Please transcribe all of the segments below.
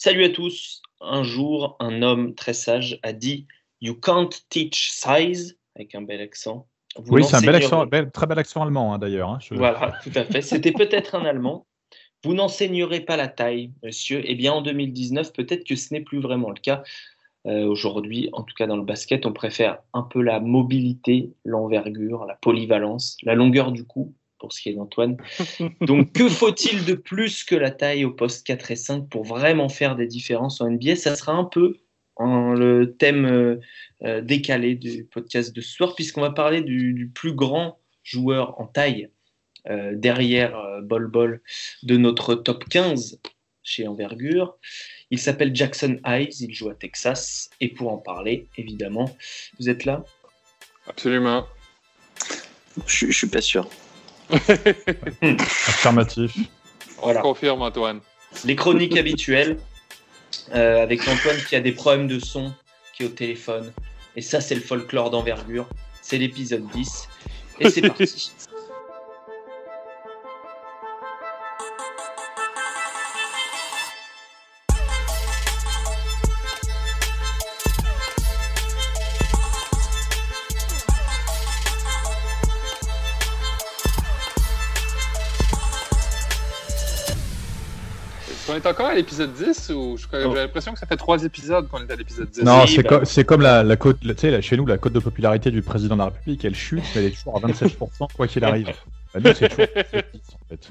Salut à tous. Un jour, un homme très sage a dit You can't teach size, avec un bel accent. Vous oui, c'est un bel accent, très bel accent allemand hein, d'ailleurs. Hein, voilà, tout à fait. C'était peut-être un allemand. Vous n'enseignerez pas la taille, monsieur. Eh bien, en 2019, peut-être que ce n'est plus vraiment le cas. Euh, aujourd'hui, en tout cas dans le basket, on préfère un peu la mobilité, l'envergure, la polyvalence, la longueur du cou, pour ce qui est d'Antoine. Donc, que faut-il de plus que la taille au poste 4 et 5 pour vraiment faire des différences en NBA Ça sera un peu le thème euh, euh, décalé du podcast de ce soir, puisqu'on va parler du, plus grand joueur en taille euh, derrière Bol Bol de notre top 15 chez Envergure. Il s'appelle Jackson Hayes, il joue à Texas. Et pour en parler, évidemment, vous êtes là? Absolument. Je, je suis pas sûr. Affirmatif. On confirme, Antoine. Les chroniques habituelles, euh, avec Antoine qui a des problèmes de son, qui est au téléphone. Et ça, c'est le folklore d'envergure. C'est l'épisode 10. Et c'est parti. Est encore à l'épisode 10 ou j'ai l'impression que ça fait trois épisodes qu'on est à l'épisode 10 Non, c'est bah. comme la, la cote, tu sais, chez nous, la cote de popularité du président de la République, elle chute, mais elle est toujours à 27%, quoi qu'il arrive. Bah, c'est toujours en fait.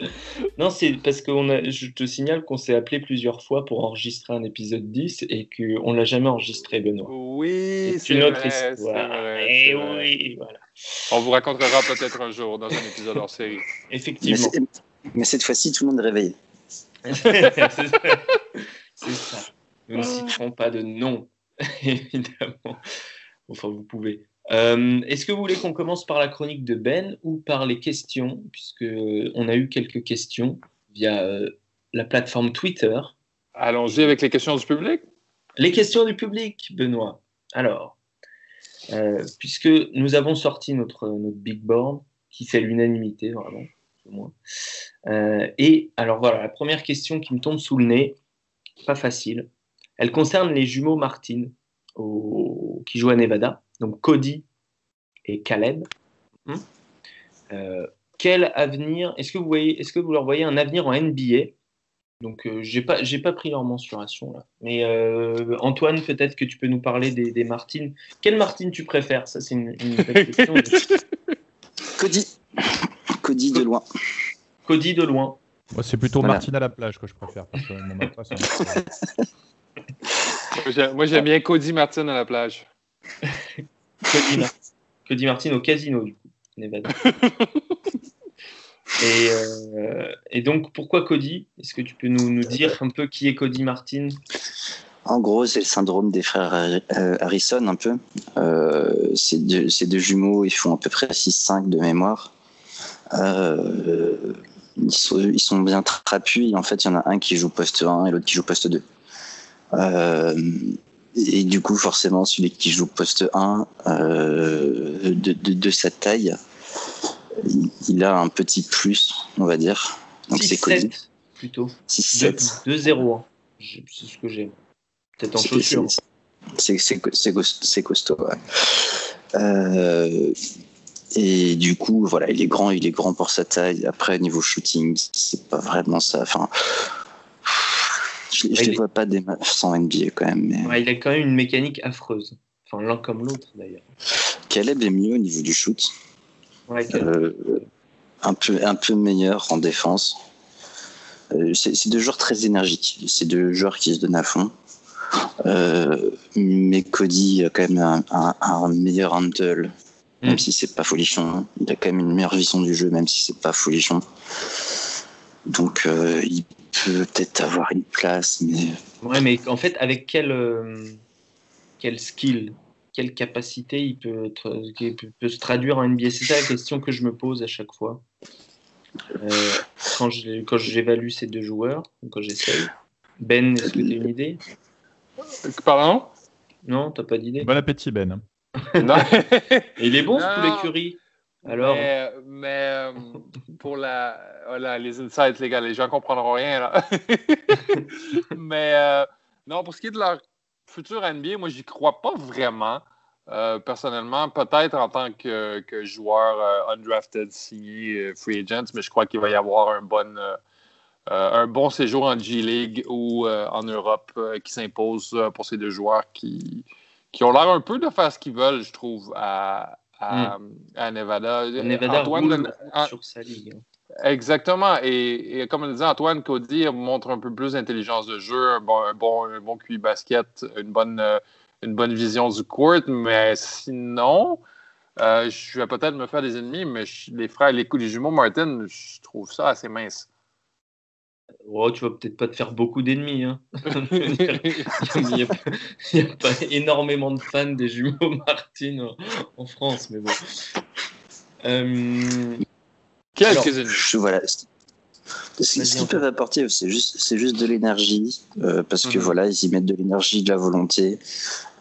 Non, c'est parce que a, je te signale qu'on s'est appelé plusieurs fois pour enregistrer un épisode 10 et qu'on l'a jamais enregistré, Benoît. Oui, c'est une autre histoire. et eh oui, voilà. On vous racontera peut-être un jour dans un épisode hors série. Effectivement. Mais, mais cette fois-ci, tout le monde est réveillé. C'est ça. Nous ne citerons pas de nom, évidemment. Enfin, vous pouvez. Euh, est-ce que vous voulez qu'on commence par la chronique de Ben ou par les questions, puisque on a eu quelques questions via euh, la plateforme Twitter. Allons-y avec les questions du public. Les questions du public, Benoît. Alors, euh, puisque nous avons sorti notre, notre big board qui fait l'unanimité, vraiment, moins. Euh, et alors voilà, la première question qui me tombe sous le nez, pas facile, elle concerne les jumeaux Martin qui jouent à Nevada, donc Cody et Caleb. Hmm. Euh, quel avenir Est-ce que vous voyez Est-ce que vous leur voyez un avenir en NBA Donc euh, j'ai pas j'ai pas pris leur mensuration là. Mais Antoine, peut-être que tu peux nous parler des, des Martin. Quel Martin tu préfères? Ça c'est une, une question. Cody. Cody de loin. Cody de loin. Moi, c'est plutôt Martine à la plage que je préfère. Moi, j'aime bien Cody Martin à la plage. Cody, Martin au casino, du coup. et, euh, et, donc, pourquoi Cody? Est-ce que tu peux nous, nous, dire un peu qui est Cody Martin? En gros, c'est le syndrome des frères euh, Harrison, un peu. Euh, c'est deux, deux, jumeaux, ils font à peu près 6-5 de mémoire. Euh, ils, sont, bien trapus. en fait, il y en a un qui joue poste 1 et l'autre qui joue poste 2. Euh, et du coup, forcément, celui qui joue poste 1 euh, de, de, sa taille, il, a un petit plus, on va dire. Donc c'est 7 plutôt. 6-7. 2-0. C'est ce que j'ai. Peut-être en chaussures. C'est costaud. Ouais. Euh, et du coup, voilà, il est grand, il est grand pour sa taille. Après, niveau shooting, c'est pas vraiment ça. Enfin, je, ne vois pas des sans NBA quand même. Mais... il a quand même une mécanique affreuse. Enfin, l'un comme l'autre d'ailleurs. Caleb est mieux au niveau du shoot. Euh, un, peu, un peu meilleur en défense. Euh, c'est deux joueurs très énergiques. C'est deux joueurs qui se donnent à fond. Euh, mais Cody a quand même un, un, un meilleur handle même mm. si c'est pas folichon. Il a quand même une meilleure vision du jeu, même si c'est pas folichon. Donc euh, il peut peut-être avoir une place, mais. Ouais, mais en fait, avec quel, euh, quel skill, quelle capacité il peut, peut, se traduire en NBA C'est ça la question que je me pose à chaque fois. Euh, quand j'évalue ces deux joueurs, quand j'essaye. Ben, est-ce que tu as une idée? Pardon? Non, t'as pas d'idée Bon appétit, Ben. il est bon ce poulet curry Alors... Mais, pour la, voilà, les insights, les gars, les gens comprendront rien. Là. mais non, pour ce qui est de leur futur NBA, moi, j'y crois pas vraiment. Euh, personnellement, peut-être en tant que, joueur euh, undrafted signé euh, free agent, mais je crois qu'il va y avoir un bon, un bon séjour en G-League ou en Europe qui s'impose pour ces deux joueurs qui, qui ont l'air un peu de faire ce qu'ils veulent, je trouve, à, à, hmm. Nevada. Nevada Antoine, sur sa ligue. Exactement. Et, comme on disait, Antoine Cody montre un peu plus d'intelligence de jeu, un bon, un bon, un bon QI basket, une bonne une bonne vision du court, mais sinon, euh, je vais peut-être me faire des ennemis, mais les frères, les, les jumeaux Martin, je trouve ça assez mince. Oh, tu vas peut-être pas te faire beaucoup d'ennemis. Hein. il n'y a, pas énormément de fans des jumeaux Martin en, France, mais bon. Euh, Quelques ennemis. Voilà. Ce qu'ils peuvent apporter, c'est juste, c'est juste de l'énergie, euh, parce que mhm. voilà, ils y mettent de l'énergie, de la volonté.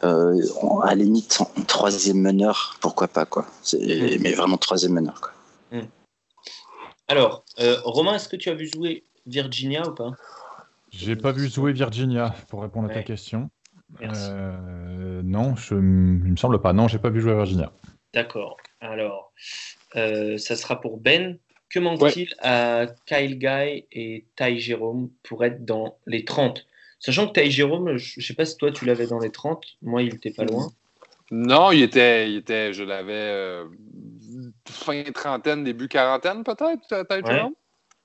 Euh, à la limite, en troisième meneur, pourquoi pas, quoi. Mhm. Mais vraiment troisième meneur, quoi. Mhm. Alors, euh, Romain, est-ce que tu as vu jouer Virginia ou pas? J'ai pas vu jouer Virginia, pour répondre à ta question. non, je, il me semble pas. Non, j'ai pas vu jouer Virginia. D'accord. Alors, ça sera pour Ben. Que manque-t-il à Kyle Guy et Ty Jérôme pour être dans les 30 Sachant que Ty Jérôme, je ne sais pas si toi tu l'avais dans les 30, moi il n'était pas loin. Non, il était, il était je l'avais euh, fin trentaine, début quarantaine peut-être, Ty Jérôme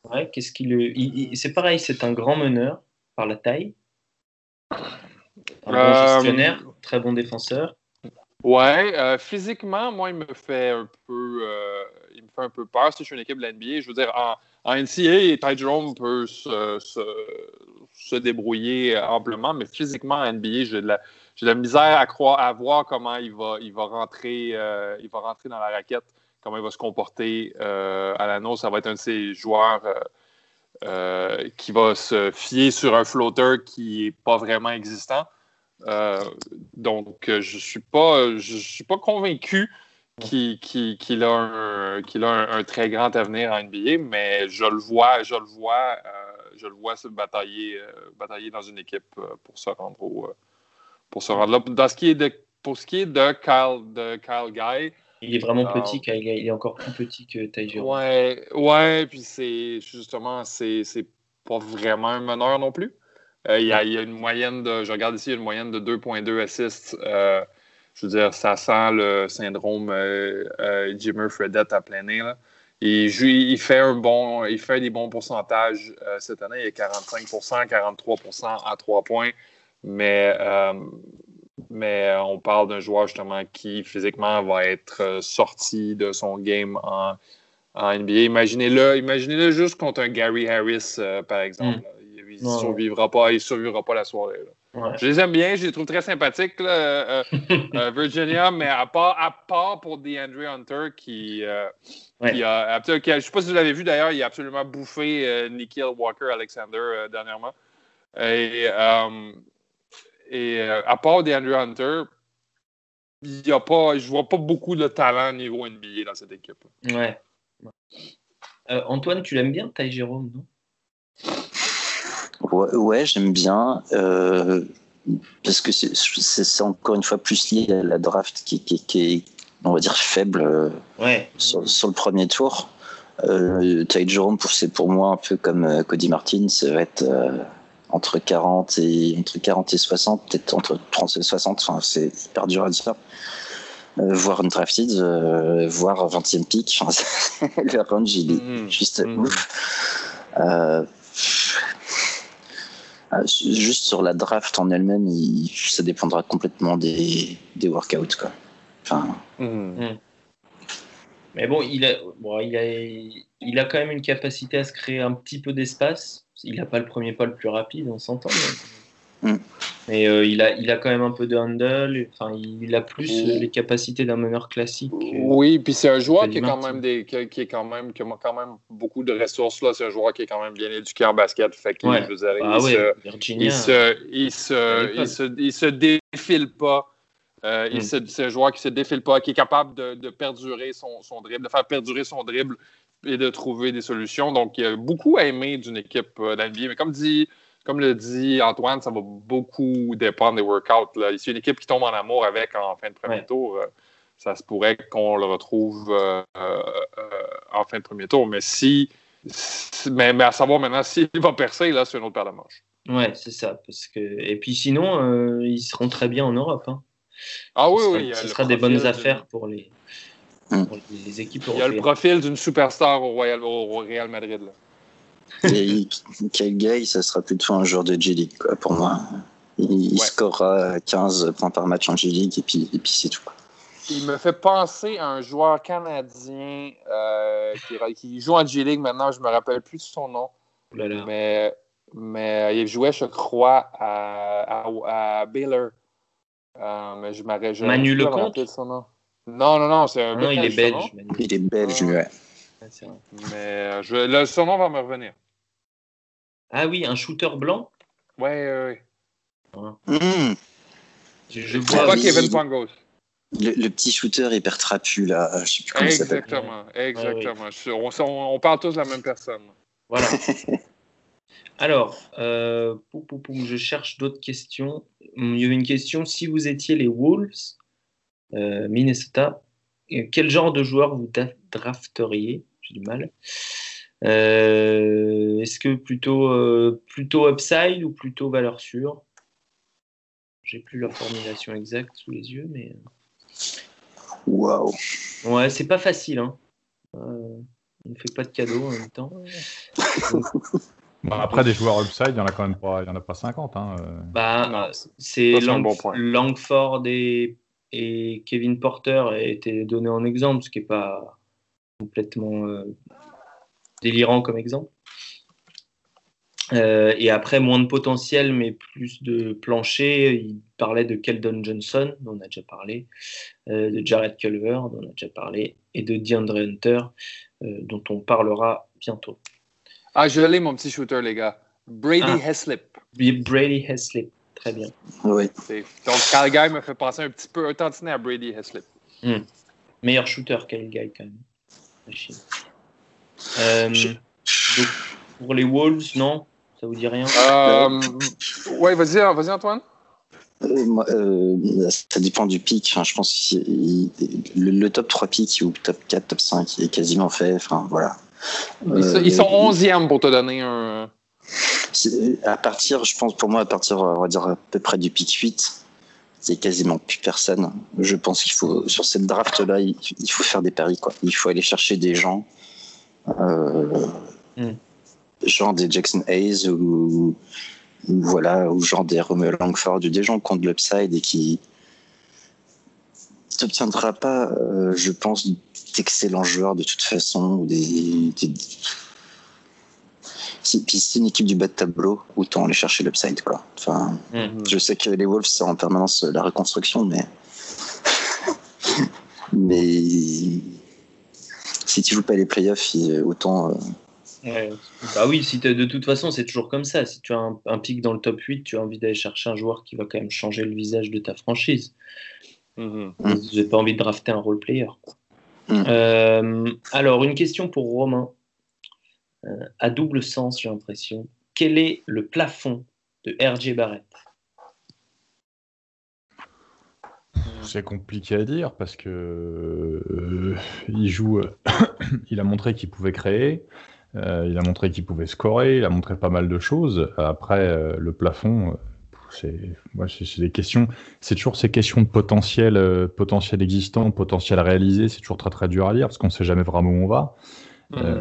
Ouais, qu'est-ce qu'il. c'est pareil, c'est un grand meneur par la taille. Un bon euh, gestionnaire, très bon défenseur. Ouais, euh, physiquement, moi, il me fait un peu, euh, il me fait un peu peur si je suis une équipe de l'NBA. Je veux dire, en, en NCAA, Ty Jerome peut se, se, débrouiller amplement, mais physiquement, en NBA, j'ai de la, j'ai de la misère à, croire, à voir comment il va, il va rentrer, euh, il va rentrer dans la raquette, comment il va se comporter à l'anneau. Ça va être un de ces joueurs qui va se fier sur un flotteur qui n'est pas vraiment existant. Euh, donc, euh, je ne suis, pas, je, suis pas convaincu qu'il a, un, a un, très grand avenir en NBA, mais je le vois, je le vois, euh, je le vois se batailler, batailler dans une équipe pour se rendre pour se rendre là. Ce qui est de, pour ce qui est de Kyle, de Kyle Guy, il est vraiment petit, Kyle Guy. Il est encore plus petit que Ty Ouais, ouais, puis c'est justement, c'est pas vraiment un meneur non plus. Euh, il, y a, une moyenne de, je regarde ici, une moyenne de 2.2 assists. Euh, je veux dire, ça sent le syndrome euh, Jimmer Fredette à plein nez. Il, il, fait un bon, il fait des bons pourcentages cette année. Il est 45% 43% à 3 points. Mais, mais on parle d'un joueur justement qui physiquement va être sorti de son game en, NBA. Imaginez-le imaginez juste contre un Gary Harris, par exemple. Mm il ne survivra, pas, survivra pas la soirée. Je les aime bien, je les trouve très sympathiques, euh, euh, euh, Virginia, mais à part, à part pour DeAndre Hunter qui, a. je ne sais pas si vous l'avez vu d'ailleurs, il a absolument bouffé Nikhil Walker Alexander dernièrement. Et, et à part DeAndre Hunter, il y a pas, je vois pas beaucoup de talent niveau NBA dans cette équipe. Ouais. Antoine, tu l'aimes bien, Ty Jérôme, non? Ouais, j'aime bien. Euh, parce que c'est encore une fois plus lié à la draft qui, est, on va dire, faible euh, sur, le premier tour. Euh, Ty Jerome, c'est pour moi un peu comme euh, Cody Martin, ça va être entre 40 et entre 40 et 60, peut-être entre 30 et 60. Enfin, c'est hyper dur à dire. voir une drafted, voir 20e pick. le range, il est juste mm-hmm. ouf. Euh, juste sur la draft en elle-même, ça dépendra complètement des, des workouts. Quoi. Enfin... Mmh. Mmh. Mais bon il, a, bon, il, a, il a quand même une capacité à se créer un petit peu d'espace. Il n'a pas le premier pas le plus rapide, on s'entend. Mais... Mais euh, il, a, il a quand même un peu de handle. Enfin, il a plus les capacités d'un meneur classique. oui, puis c'est un joueur qui, est quand même des, qui, est quand même, qui a quand même beaucoup de ressources. là. C'est un joueur qui est quand même bien éduqué en basket. Fait ouais. ah, il, se, il, se, il, se, il, se, il, se, défile pas Euh, mm. C'est un joueur qui ne se défile pas, qui est capable de, perdurer son, son, dribble, de faire perdurer son dribble et de trouver des solutions. Donc, il y a beaucoup à aimer d'une équipe euh, d'NBA. Mais comme, dit, comme le dit Antoine, ça va beaucoup dépendre des workouts. Là. Si une équipe qui tombe en amour avec en fin de premier tour, euh, ça se pourrait qu'on le retrouve euh, en fin de premier tour. Mais si. Mais, à savoir maintenant s'il va percer, là, c'est une autre paire de manches. Ouais, c'est ça. Parce que... Et puis sinon, ils seront très bien en Europe. Hein. Ah oui, oui. Ce sera des bonnes affaires pour les, Hmm. les équipes Il y a le profil d'une superstar au, Royal, au Real Madrid. Là. Et Kyle ça sera plutôt un joueur de G-League, pour moi. Il, scorera 15 points par match en G-League et puis, et puis c'est tout. Il me fait penser à un joueur canadien euh, qui, joue en G-League maintenant, je ne me rappelle plus de son nom. Mais, mais il jouait, je crois, à, à, Baylor. Euh, mais je m'arrête. Manu Lecomte? Non, non, non, c'est un Non, il est belge. Il est belge, ouais. Mais euh, je, le surnom va me revenir. Ah oui, un shooter blanc? Ouais, ouais, mmh. Je, vois pas Kevin Pangos. Le, le, petit shooter hyper trapu, là. Je sais plus comment Exactement, exactement. On, on, parle tous de la même personne. Voilà. Alors, euh, je cherche d'autres questions. Il y avait une question. Si vous étiez les Wolves, euh, Minnesota. Quel genre de joueur vous drafteriez? J'ai du mal. Euh, est-ce que plutôt, euh, plutôt upside ou plutôt valeur sûre? J'ai plus la formulation exacte sous les yeux, mais. Waouh Ouais, c'est pas facile. Hein. on ne fait pas de cadeaux en même temps. après, des joueurs upside, il n'y en a quand même pas, il y en a pas 50. Hein. Bah, c'est Langford et et Kevin Porter a été donné en exemple, ce qui n'est pas complètement euh, délirant comme exemple. Euh, et après, moins de potentiel, mais plus de plancher. Il parlait de Keldon Johnson, dont on a déjà parlé, euh, de Jared Culver, dont on a déjà parlé, et de DeAndre Hunter, dont on parlera bientôt. Ah, je l'ai, mon petit shooter, les gars. Brady ah. Heslip. Brady Heslip. Très bien. Oui. Donc, Calgary me fait penser un petit peu, un tantinet à Brady Heslip. Hmm. Meilleur shooter Calgary, quand même. Euh, pour les Wolves, non? Ça vous dit rien? Euh, Ouais, vas-y, vas-y Antoine. Euh, euh, ça dépend du pic. je pense que le, top 3 pics ou top 4, top 5 est quasiment fait. Enfin, voilà. Ils, ils sont 11e pour te donner un à partir, je pense pour moi, à partir, on va dire à peu près du pic 8, c'est quasiment plus personne. Je pense qu'il faut, sur cette draft-là, il, faut faire des paris, quoi. Il faut aller chercher des gens, euh, hmm. genre des Jackson Hayes ou, voilà, ou genre des Romeo Langford, ou des gens qui ont de l'upside et qui n'obtiendra pas, euh, je pense, d'excellents joueurs de toute façon, ou des si, puis c'est une équipe du bas de tableau, autant aller chercher l'upside. Quoi. Enfin, mhm. Je sais que les Wolves, c'est en permanence la reconstruction, mais. mais. Si tu joues pas les playoffs, autant. Euh, bah oui, si de toute façon, c'est toujours comme ça. Si tu as un, pic dans le top 8, tu as envie d'aller chercher un joueur qui va quand même changer le visage de ta franchise. Mm J'ai pas envie de drafter un role player. Mm. Euh, alors, une question pour Romain. Euh, à double sens, j'ai l'impression. Quel est le plafond de RJ Barrett? C'est compliqué à dire parce que euh, il joue, il a montré qu'il pouvait créer, euh, il a montré qu'il pouvait scorer, il a montré pas mal de choses. Après, le plafond, c'est des questions, c'est toujours ces questions de potentiel, potentiel existant, potentiel réalisé. C'est toujours très très dur à dire parce qu'on ne sait jamais vraiment où on va. Euh,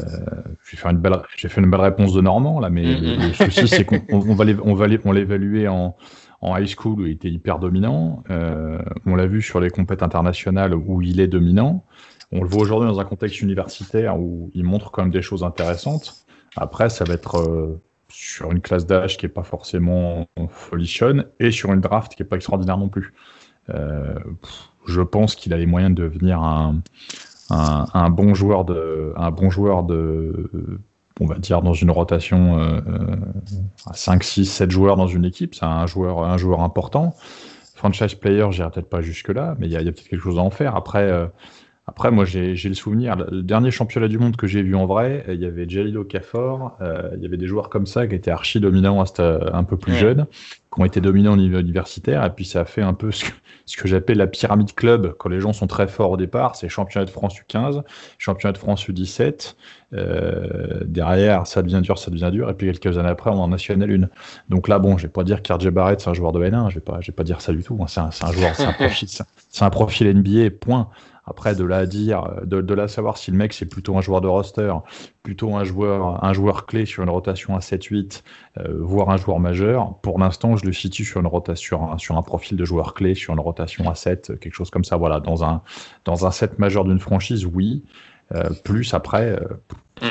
j'ai fait une belle, j'ai fait une belle réponse de Normand là, mais mm-hmm. le, souci c'est qu'on on va en, en high school où il était hyper dominant. Euh, on l'a vu sur les compétitions internationales où il est dominant. On le voit aujourd'hui dans un contexte universitaire où il montre quand même des choses intéressantes. Après, ça va être euh, sur une classe d'âge qui est pas forcément folichonne et sur une draft qui est pas extraordinaire non plus. Je pense qu'il a les moyens de devenir un, un, bon joueur de, un bon joueur de, on va dire dans une rotation euh, 5, 6, 7 joueurs dans une équipe, c'est un joueur, un joueur important. franchise player, j'irai peut-être pas jusque-là, mais il y a, peut-être quelque chose à en faire. Après, après, moi, j'ai le souvenir, le dernier championnat du monde que j'ai vu en vrai, il y avait Jalilo euh, il y avait des joueurs comme ça qui étaient archi dominants un peu plus jeunes, qui ont été dominants au niveau universitaire, et puis ça a fait un peu ce que, ce que j'appelle la pyramide club, quand les gens sont très forts au départ, c'est championnat de France U15, championnat de France U17, euh, derrière, ça devient dur, ça devient dur, et puis quelques années après, on en national une. Donc là, bon, je vais pas dire qu'RJ Barrett, c'est un joueur de N1, je vais pas, je vais pas dire ça du tout, c'est un, un, joueur, c'est un un profil NBA, point. Après, de là à dire, de, de là savoir si le mec c'est plutôt un joueur de roster, plutôt un joueur, un joueur clé sur une rotation à 7-8, euh, voire un joueur majeur, pour l'instant, je le situe sur une rotation, sur un profil de joueur clé, sur une rotation à 7, quelque chose comme ça. Voilà, dans un, dans un set majeur d'une franchise, oui. Euh, plus après, euh,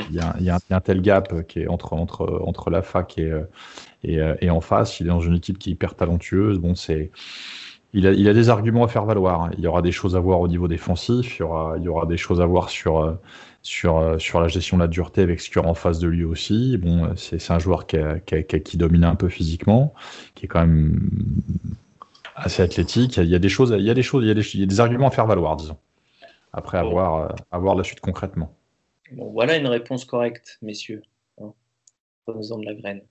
il y, y, a un tel gap qui est entre, entre, entre la fac et, et, et en face. Il est dans une équipe qui est hyper talentueuse. Bon, c'est il a, il a, des arguments à faire valoir. Il y aura des choses à voir au niveau défensif, il y aura, il y aura des choses à voir sur, euh, sur, euh, sur la gestion de la dureté avec ce qu'il y aura en face de lui aussi. Bon, euh, c'est un joueur qui, qui, qui, domine un peu physiquement, qui est quand même assez athlétique. Il y a des choses, il y a des choses, il y a des, il y a des arguments à faire valoir, disons. Après, avoir, avoir la suite concrètement. Bon, voilà une réponse correcte, messieurs. Hein, de la graine.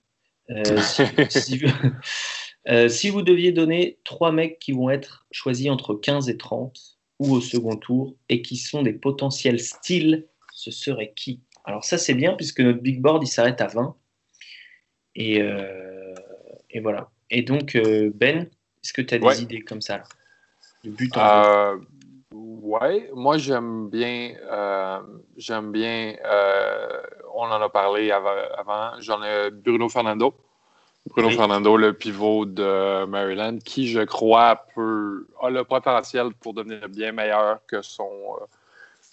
si, Euh, si vous deviez donner trois mecs qui vont être choisis entre 15 et 30 ou au second tour et qui sont des potentiels styles, ce serait qui? Alors ça c'est bien puisque notre big board il s'arrête à 20. Et, euh, et, voilà. Et donc euh, Ben, est-ce que tu as des idées comme ça De but en Ouais, moi j'aime bien, j'aime bien, on en a parlé avant, avant j'en ai Bruno Fernando. Bruno Fernando, le pivot de Maryland, qui, je crois, peut, a le potentiel pour devenir bien meilleur que son, euh,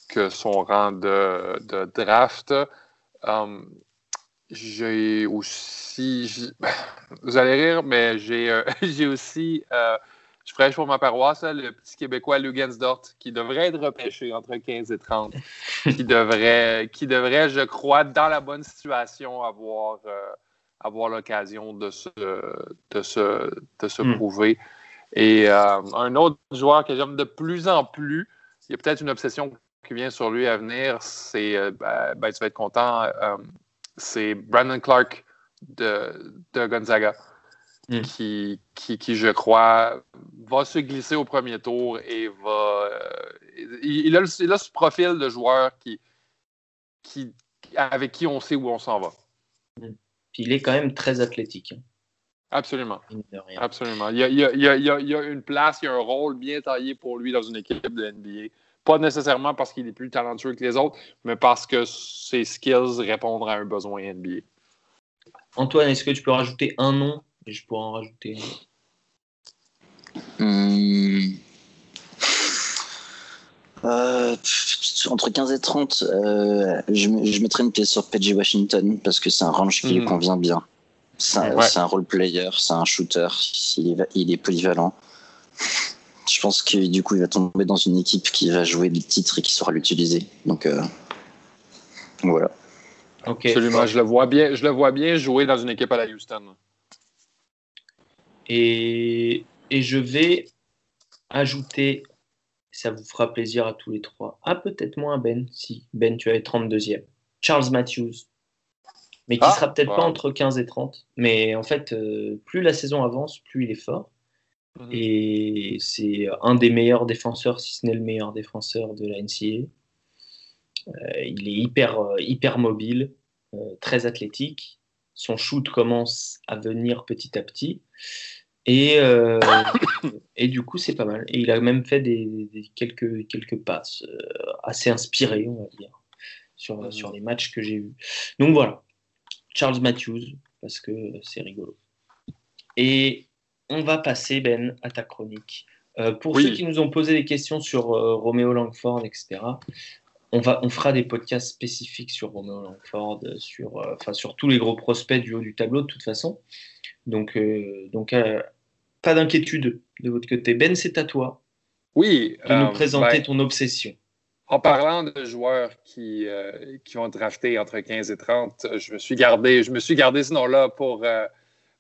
que son rang de, draft. Um, j'ai aussi. vous allez rire, mais j'ai euh, aussi. Euh, je prêche pour ma paroisse, le petit Québécois Lugensdort, qui devrait être repêché entre 15 et 30, qui devrait, qui devrait, je crois, dans la bonne situation, avoir avoir l'occasion de se, de se, de se hmm. prouver. Et euh, un autre joueur que j'aime de plus en plus, il y a peut-être une obsession qui vient sur lui à venir, c'est, euh, ben, ben, tu vas être content, euh, c'est Brandon Clark de, de Gonzaga, hmm. qui, qui, qui, je crois, va se glisser au premier tour et va. il, a, il, a, ce profil de joueur qui, qui, avec qui on sait où on s'en va. Il est quand même très athlétique. Hein. Absolument. Absolument. Il y, a, il, y a, il y, a, une place, il y a un rôle bien taillé pour lui dans une équipe de NBA. Pas nécessairement parce qu'il est plus talentueux que les autres, mais parce que ses skills répondent à un besoin NBA. Antoine, est-ce que tu peux rajouter un nom? Et je pourrais en rajouter un hum. Euh, entre 15 et 30, euh, je, je, mettrais une pièce sur PG Washington parce que c'est un range qui lui mhm. convient bien. C'est un, role player, c'est un shooter, il est, polyvalent. Je pense que du coup, il va tomber dans une équipe qui va jouer le titre et qui saura l'utiliser. Donc, euh, voilà. Absolument, je le, vois bien, je le vois bien jouer dans une équipe à la Houston. Et, et je vais ajouter ça vous fera plaisir à tous les trois. Ah, peut-être moins Ben, si Ben, tu avais 32e. Charles Matthews. Mais qui ah, sera peut-être pas entre 15 et 30. Mais en fait, euh, plus la saison avance, plus il est fort. Mhm. Et c'est un des meilleurs défenseurs, si ce n'est le meilleur défenseur de la NCA. Euh, il est hyper, euh, hyper mobile, très athlétique. Son shoot commence à venir petit à petit. Et, euh, et du coup, c'est pas mal. Et il a même fait des, quelques, quelques passes euh, assez inspirées, on va dire, sur, mmh. sur les matchs que j'ai vus. Donc voilà, Charles Matthews, parce que c'est rigolo. Et on va passer, Ben, à ta chronique. Euh, pour ceux qui nous ont posé des questions sur Roméo Langford, etc., on, va, on fera des podcasts spécifiques sur Roméo Langford, sur, sur tous les gros prospects du haut du tableau, de toute façon. Donc, donc pas d'inquiétude de votre côté. Ben, c'est à toi. Oui. De nous euh, présenter ben, ton obsession. En parlant de joueurs qui, euh, qui ont drafté entre 15 et 30, je me suis gardé, je me suis gardé ce nom-là pour, euh,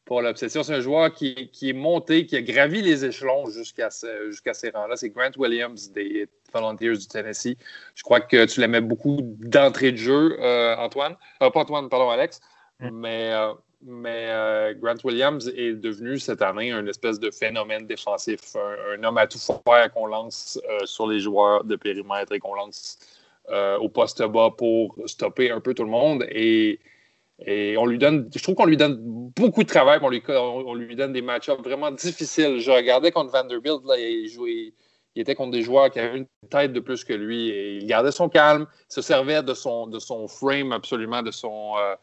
pour l'obsession. C'est un joueur qui, est monté, qui a gravi les échelons jusqu'à jusqu'à ces rangs-là. C'est Grant Williams des Volunteers du Tennessee. Je crois que tu l'aimais beaucoup d'entrée de jeu, euh, Antoine? pas Antoine, pardon, Alex. Mm. Mais, mais Grant Williams est devenu cette année un espèce de phénomène défensif. Un, homme à tout faire qu'on lance sur les joueurs de périmètre et qu'on lance au poste bas pour stopper un peu tout le monde. Et on lui donne, je trouve qu'on lui donne beaucoup de travail, on lui, on, lui donne des match-ups vraiment difficiles. Je regardais contre Vanderbilt, là, il, jouait, il était contre des joueurs qui avaient une tête de plus que lui et il gardait son calme, se servait de son, de son frame absolument, de son, euh,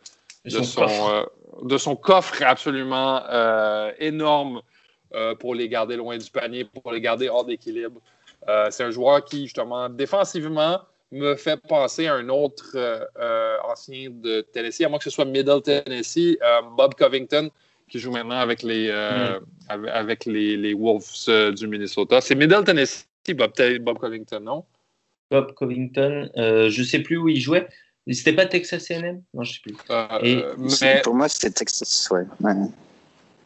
de, son, coffre. Euh, de son coffre absolument euh, énorme pour les garder loin du panier, pour les garder hors d'équilibre. c'est un joueur qui, justement, défensivement, me fait penser à un autre euh, euh, ancien de Tennessee, à moins que ce soit Middle Tennessee, euh, Bob Covington, qui joue maintenant avec les, mm. avec les, Wolves du Minnesota. C'est Middle Tennessee, Bob, Bob Covington, non? Bob Covington, je ne sais plus où il jouait. C'était pas Texas A&M Non, je sais plus. mais... Pour moi, c'était Texas, ouais.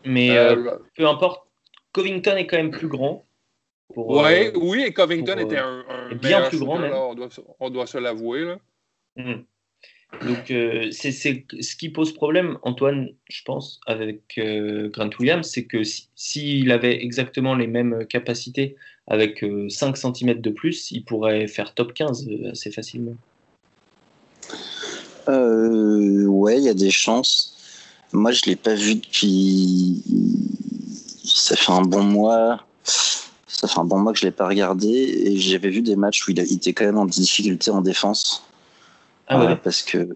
Mais peu importe, Covington est quand même plus grand. Ouais, euh, oui, et Covington était un, bien plus grand, même. on, doit, se l'avouer. Hmm. Donc, euh, c'est ce qui pose problème, Antoine, je pense, avec euh, Grant Williams, c'est que s'il avait exactement les mêmes capacités avec 5 cm de plus, il pourrait faire top 15 assez facilement. Ouais, il y a des chances. Moi, je ne l'ai pas vu depuis. Ça fait un bon mois. Ça fait un bon mois que je l'ai pas regardé et j'avais vu des matchs où il, était quand même en difficulté en défense. Ah ouais. Euh, parce que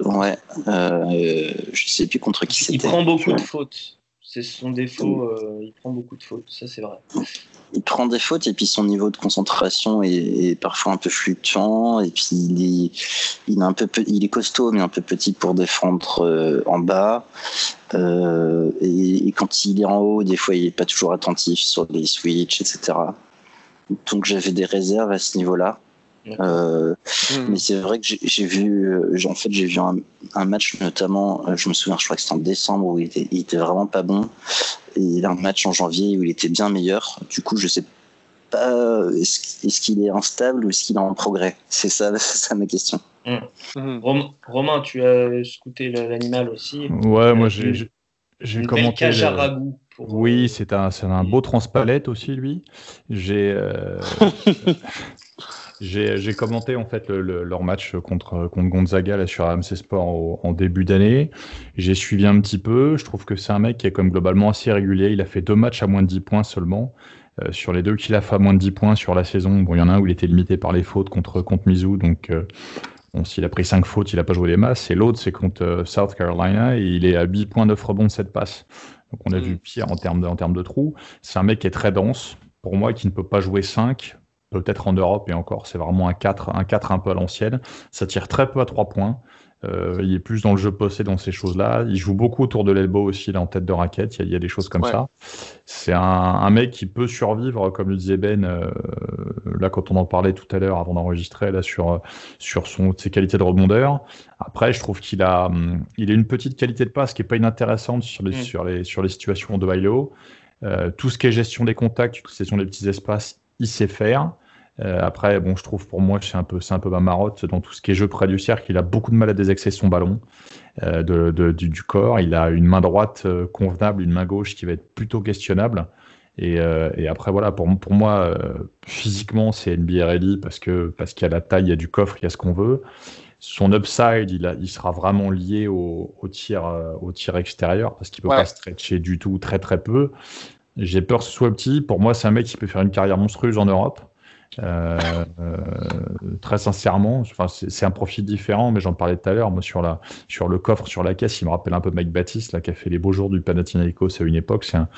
ouais, euh, je sais plus contre qui c'était. Il prend beaucoup de fautes. C'est son défaut. Euh, il prend beaucoup de fautes. Ça c'est vrai il prend des fautes et puis son niveau de concentration est, parfois un peu fluctuant et puis il est, un peu il est costaud mais un peu petit pour défendre euh, en bas euh, et, quand il est en haut des fois il est pas toujours attentif sur les switches etc donc j'avais des réserves à ce niveau là euh, hmm. Mais c'est vrai que j'ai vu, en fait, j'ai vu un, match notamment, je me souviens, je crois que c'était en décembre où il était, il était vraiment pas bon il a un match en janvier où il était bien meilleur. Du coup, je sais pas, est-ce qu'il est instable ou est-ce qu'il est en progrès? C'est ça, ça ma question. Mmh. Mmh. Romain, tu as scouté l'animal aussi Ouais, moi j'ai commenté. Oui, c'est un, un beau transpalette aussi, lui. J'ai. Euh, J'ai commenté en fait leur match contre, contre Gonzaga là, sur AMC Sport en début d'année. J'ai suivi un petit peu. Je trouve que c'est un mec qui est comme globalement assez régulier. Il a fait deux matchs à moins de 10 points seulement. Euh, sur les deux qu'il a fait à moins de 10 points sur la saison, bon, il y en a un où il était limité par les fautes contre, contre Mizzou. Donc, euh, bon, s'il a pris 5 fautes, il n'a pas joué les masses. Et l'autre, c'est contre euh, South Carolina et il est à 8 points, 9 rebonds, 7 passes. Donc, on a vu mm. pire en termes de, en termes de trous. C'est un mec qui est très dense. Pour moi, qui ne peut pas jouer 5 peut-être en Europe et encore, c'est vraiment un 4, un 4 un peu à l'ancienne. Ça tire très peu à 3 points. Euh, il est plus dans le jeu posté dans ces choses-là. Il joue beaucoup autour de l'elbow aussi, là, en tête de raquette. Il y a, des choses comme ça. C'est un, mec qui peut survivre, comme le disait Ben, euh, là, quand on en parlait tout à l'heure avant d'enregistrer, là, sur, sur son, ses qualités de rebondeur. Après, je trouve qu'il a, hum, il a une petite qualité de passe qui est pas inintéressante sur les, mm. sur les, sur les situations de high euh, tout ce qui est gestion des contacts, gestion des petits espaces, il sait faire. Euh, après, bon, je trouve pour moi, c'est un peu, c'est un peu ma marotte dans tout ce qui est jeu près du cercle. Il a beaucoup de mal à désaxer son ballon euh, de, du, corps. Il a une main droite euh, convenable, une main gauche qui va être plutôt questionnable. Et, et après, voilà, pour, pour moi, physiquement, c'est NBA ready parce que parce qu'il y a la taille, il y a du coffre, il y a ce qu'on veut. Son upside, il, a, il sera vraiment lié au, au tir, au tir extérieur parce qu'il peut pas stretcher du tout, très très peu. J'ai peur que ce soit petit. Pour moi, c'est un mec qui peut faire une carrière monstrueuse en Europe. Euh, euh, très sincèrement, enfin, c'est un profil différent, mais j'en parlais tout à l'heure. Moi, sur, la, sur le coffre, sur la caisse, il me rappelle un peu Mike Baptiste, là, qui a fait les beaux jours du Panathinaikos à une époque. C'est un,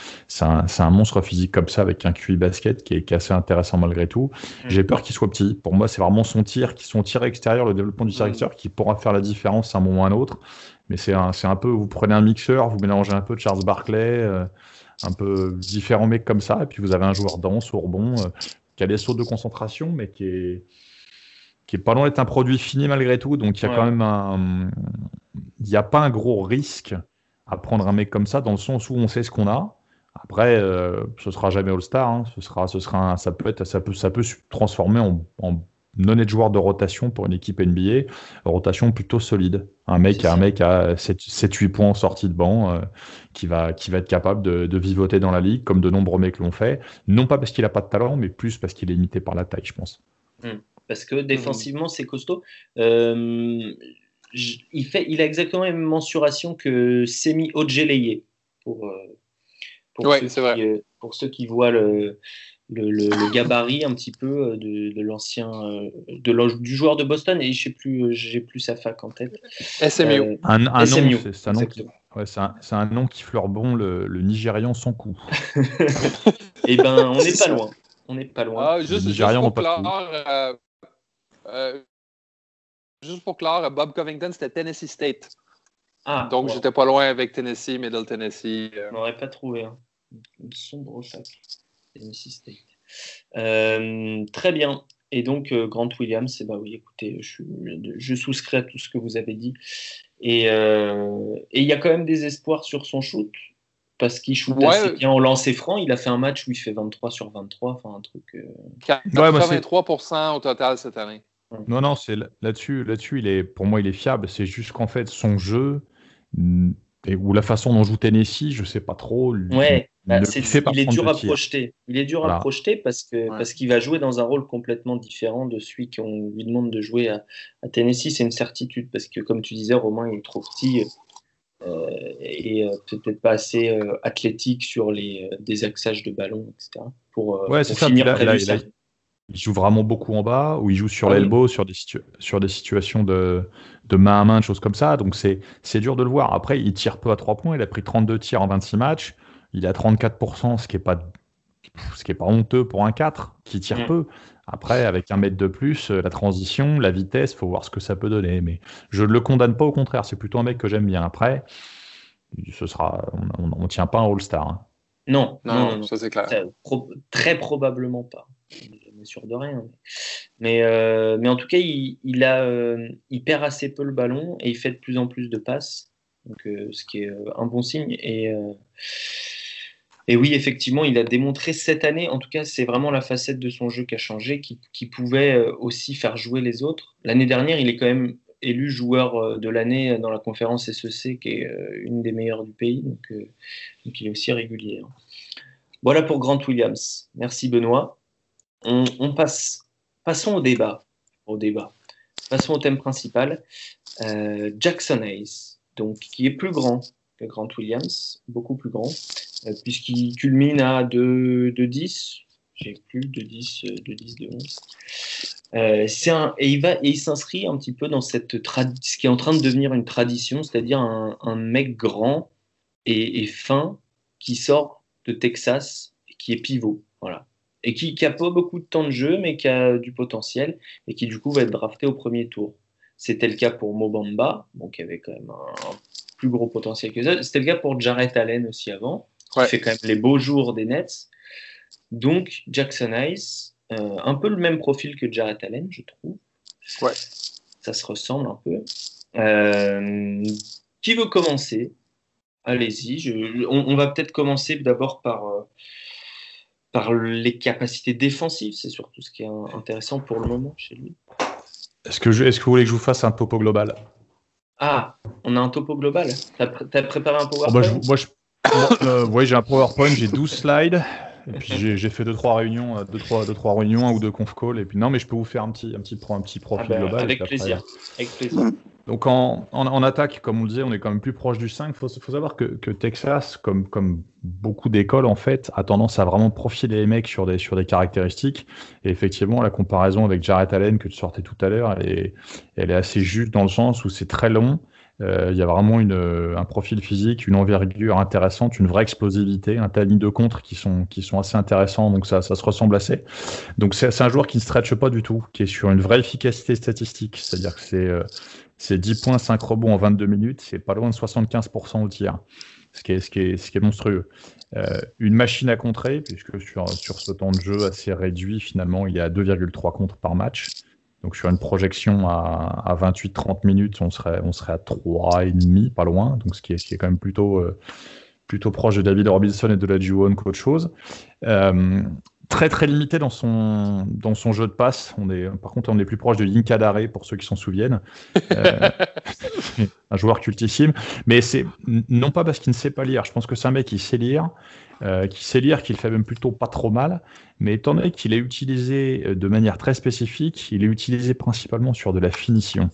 un, un, monstre physique comme ça, avec un QI basket qui est, qui est assez intéressant malgré tout. Mm. J'ai peur qu'il soit petit. Pour moi, c'est vraiment son tir, qui son tir extérieur, le développement du tir mm. extérieur, qui pourra faire la différence à un moment ou à un autre. Mais c'est un, un peu, vous prenez un mixeur, vous mélangez un peu de Charles Barkley. Euh, un peu différents mecs comme ça, et puis vous avez un joueur dense au rebond, qui a des sauts de concentration, mais qui est, qui est pas loin d'être un produit fini malgré tout. Donc il y a quand même un. Il n'y a pas un gros risque à prendre un mec comme ça dans le sens où on sait ce qu'on a. Après, euh, ce sera jamais All-Star. Hein. Ce sera, ce sera ça peut être, ça peut, ça peut se transformer en, en non-être joueur de rotation pour une équipe NBA. Rotation plutôt solide. Un mec, un mec à 7-8 points en sortie de banc euh, qui, va, qui va être capable de, de, vivoter dans la ligue, comme de nombreux mecs l'ont fait. Non pas parce qu'il n'a pas de talent, mais plus parce qu'il est limité par la taille, je pense. Hmm. Parce que défensivement, c'est costaud. Euh, il, fait, il a exactement la même mensuration que Semi Ojeleye pour, pour, ouais, ceux qui, euh, pour ceux qui voient le, le, le, gabarit un petit peu de, de l'ancien de du joueur de Boston et je sais plus j'ai plus sa fac en tête SMU un, un SMU, nom c'est un nom qui, ouais, un, un, nom qui fleure bon le, le Nigérian sans coup et eh ben on n'est pas loin on n'est pas loin ah, juste, juste pour clore, euh, juste pour clore, Bob Covington, c'était Tennessee State. Ah, Donc, j'étais pas loin avec Tennessee, Middle Tennessee. Euh. On n'aurait pas trouvé. Hein. Une sombre fac. Tennessee State. Euh, très bien. Et donc, Grant Williams, eh ben oui, écoutez, je, je, souscris à tout ce que vous avez dit. Et il y a quand même des espoirs sur son shoot parce qu'il shoot ouais, assez bien au lancer franc. Il a fait un match où il fait 23 sur 23, enfin un truc. Euh... 83% au total cette année. Non, non, c'est là-dessus, là-dessus, il est, pour moi, il est fiable. C'est juste qu'en fait, son jeu et, ou la façon dont joue Tennessee, je sais pas trop. Ouais, bah, il est dur à projeter. Il est dur voilà. à projeter parce que ouais. parce qu'il va jouer dans un rôle complètement différent de celui qu'on lui demande de jouer à, à Tennessee. C'est une certitude parce que, comme tu disais, Romain, il est trop petit. Euh, et euh, peut-être pas assez euh, athlétique sur les désaxages de ballon, etc. Pour, ouais, pour finir ça. Là, là, là, il joue vraiment beaucoup en bas, ou il joue sur ah l'elbow, sur, des sur des situations de, de main à main, de choses comme ça. Donc c'est dur de le voir. Après, il tire peu à 3 points. Il a pris 32 tirs en 26 matchs. Il a 34%, ce qui n'est pas, ce qui est pas honteux pour un 4 qui tire mmh. peu. Après, avec un mètre de plus, la transition, la vitesse, faut voir ce que ça peut donner. Mais je ne le condamne pas, au contraire. C'est plutôt un mec que j'aime bien. Après, ce sera, on ne tient pas un All-Star. Hein. Non, non, non, non, ça c'est clair. Très, pro, très, probablement pas. Sûr de rien. Mais, euh, mais en tout cas, il, euh, il perd assez peu le ballon et il fait de plus en plus de passes. Donc, euh, ce qui est un bon signe. Et, et oui, effectivement, il a démontré cette année, en tout cas, c'est vraiment la facette de son jeu qui a changé, qui, qui pouvait aussi faire jouer les autres. L'année dernière, il est quand même élu joueur de l'année dans la conférence SEC, qui est une des meilleures du pays. Donc, donc il est aussi régulier. Hein. Voilà pour Grant Williams. Merci Benoît. On, passe, passons au débat. Au débat. Passons au thème principal. Euh, Jackson Hayes, donc qui est plus grand que Grant Williams, beaucoup plus grand, euh, puisqu'il culmine à 2, 10, j'ai plus de 10, de 10, de 11. Euh, un, et il va et il s'inscrit un petit peu dans cette ce qui est en train de devenir une tradition, c'est-à-dire un, un, mec grand et, et, fin qui sort de Texas et qui est pivot, voilà, et qui n'a pas beaucoup de temps de jeu mais qui a du potentiel et qui du coup va être drafté au premier tour. C'était le cas pour Mobamba, bon, qui avait quand même un, un plus gros potentiel que ça. C'était le cas pour Jarrett Allen aussi avant, qui ouais. fait quand même les beaux jours des Nets. Donc Jackson Hayes euh, un peu le même profil que Jarrett Allen, je trouve. Ouais. Ça se ressemble un peu. Euh, qui veut commencer? Allez-y. Je, on, on, va peut-être commencer d'abord par, euh, par les capacités défensives. C'est surtout ce qui est intéressant pour le moment chez lui. Est-ce que, je, est-ce que vous voulez que je vous fasse un topo global? Ah, on a un topo global? Tu as, préparé un PowerPoint oh bah je, Moi, je, euh, ouais, j'ai un PowerPoint, j'ai 12 slides. Et puis j'ai fait deux trois réunions, euh, deux trois, deux trois réunions, un ou deux conf calls. Et puis non, mais je peux vous faire un petit, un petit, un petit profil ah bah, global. Avec plaisir. Avec plaisir. Donc en, attaque, comme on le disait, on est quand même plus proche du 5. Il faut, savoir que, Texas, comme, beaucoup d'écoles, en fait, a tendance à vraiment profiler les mecs sur des, caractéristiques. Et effectivement, la comparaison avec Jarrett Allen que tu sortais tout à l'heure, elle est, assez juste dans le sens où c'est très long. Euh, il y a vraiment un profil physique, une envergure intéressante, une vraie explosivité, un tas de contre qui sont, assez intéressants, donc ça, ça se ressemble assez. Donc c'est un joueur qui ne stretche pas du tout, qui est sur une vraie efficacité statistique, c'est-à-dire que c'est euh, 10 points, 5 rebonds en 22 minutes, c'est pas loin de 75% au tir, ce qui est, monstrueux. Euh, une machine à contrer, puisque sur, ce temps de jeu assez réduit, finalement, il y a 2,3 contre par match. Donc sur une projection à, 28-30 minutes, on serait, à 3,5, pas loin. Donc ce qui est, ce qui est quand même plutôt, euh, plutôt proche de David Robinson et de la Juwon qu'autre chose. Euh, très très limité dans son, jeu de passe. On est, par contre, on est plus proche de Dare pour ceux qui s'en souviennent. Euh, un joueur cultissime. Mais c'est non pas parce qu'il ne sait pas lire. Je pense que c'est un mec qui sait lire, euh, qui sait lire, qu'il fait même plutôt pas trop mal. Mais étant donné qu'il est utilisé euh, de manière très spécifique, il est utilisé principalement sur de la finition.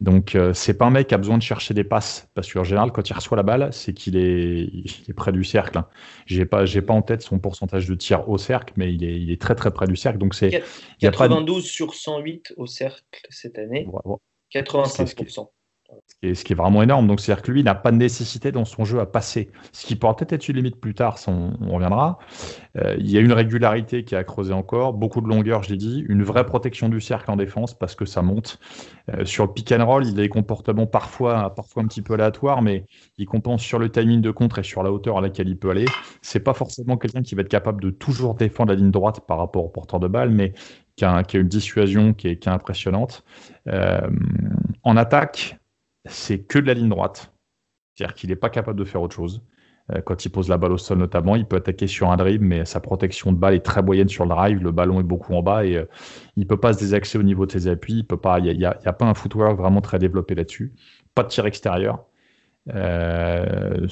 Donc euh, c'est pas un mec qui a besoin de chercher des passes parce qu'en général quand il reçoit la balle, c'est qu'il est, est, près du cercle. Hein. J'ai pas j'ai pas en tête son pourcentage de tir au cercle, mais il est, il est très très près du cercle. Donc c'est 92 sur 108 au cercle cette année. 85% ce qui est, vraiment énorme. Donc, c'est-à-dire que lui, il n'a pas de nécessité dans son jeu à passer. Ce qui pourra peut-être être une limite plus tard, on, reviendra. Euh, il y a une régularité qui a creusé encore, beaucoup de longueur, je l'ai dit, une vraie protection du cercle en défense parce que ça monte. Euh, sur le pick and roll, il a des comportements parfois, parfois un petit peu aléatoires, mais il compense sur le timing de contre et sur la hauteur à laquelle il peut aller. C'est pas forcément quelqu'un qui va être capable de toujours défendre la ligne droite par rapport au porteur de balle, mais qui a, une dissuasion qui est, impressionnante. Euh, en attaque, c'est que de la ligne droite. C'est-à-dire qu'il n'est pas capable de faire autre chose. Euh, quand il pose la balle au sol notamment, il peut attaquer sur un dribble, mais sa protection de balle est très moyenne sur le drive. Le ballon est beaucoup en bas et euh, il ne peut pas se désaxer au niveau de ses appuis. Il n'y a, a, pas un footwork vraiment très développé là-dessus. Pas de tir extérieur. Euh,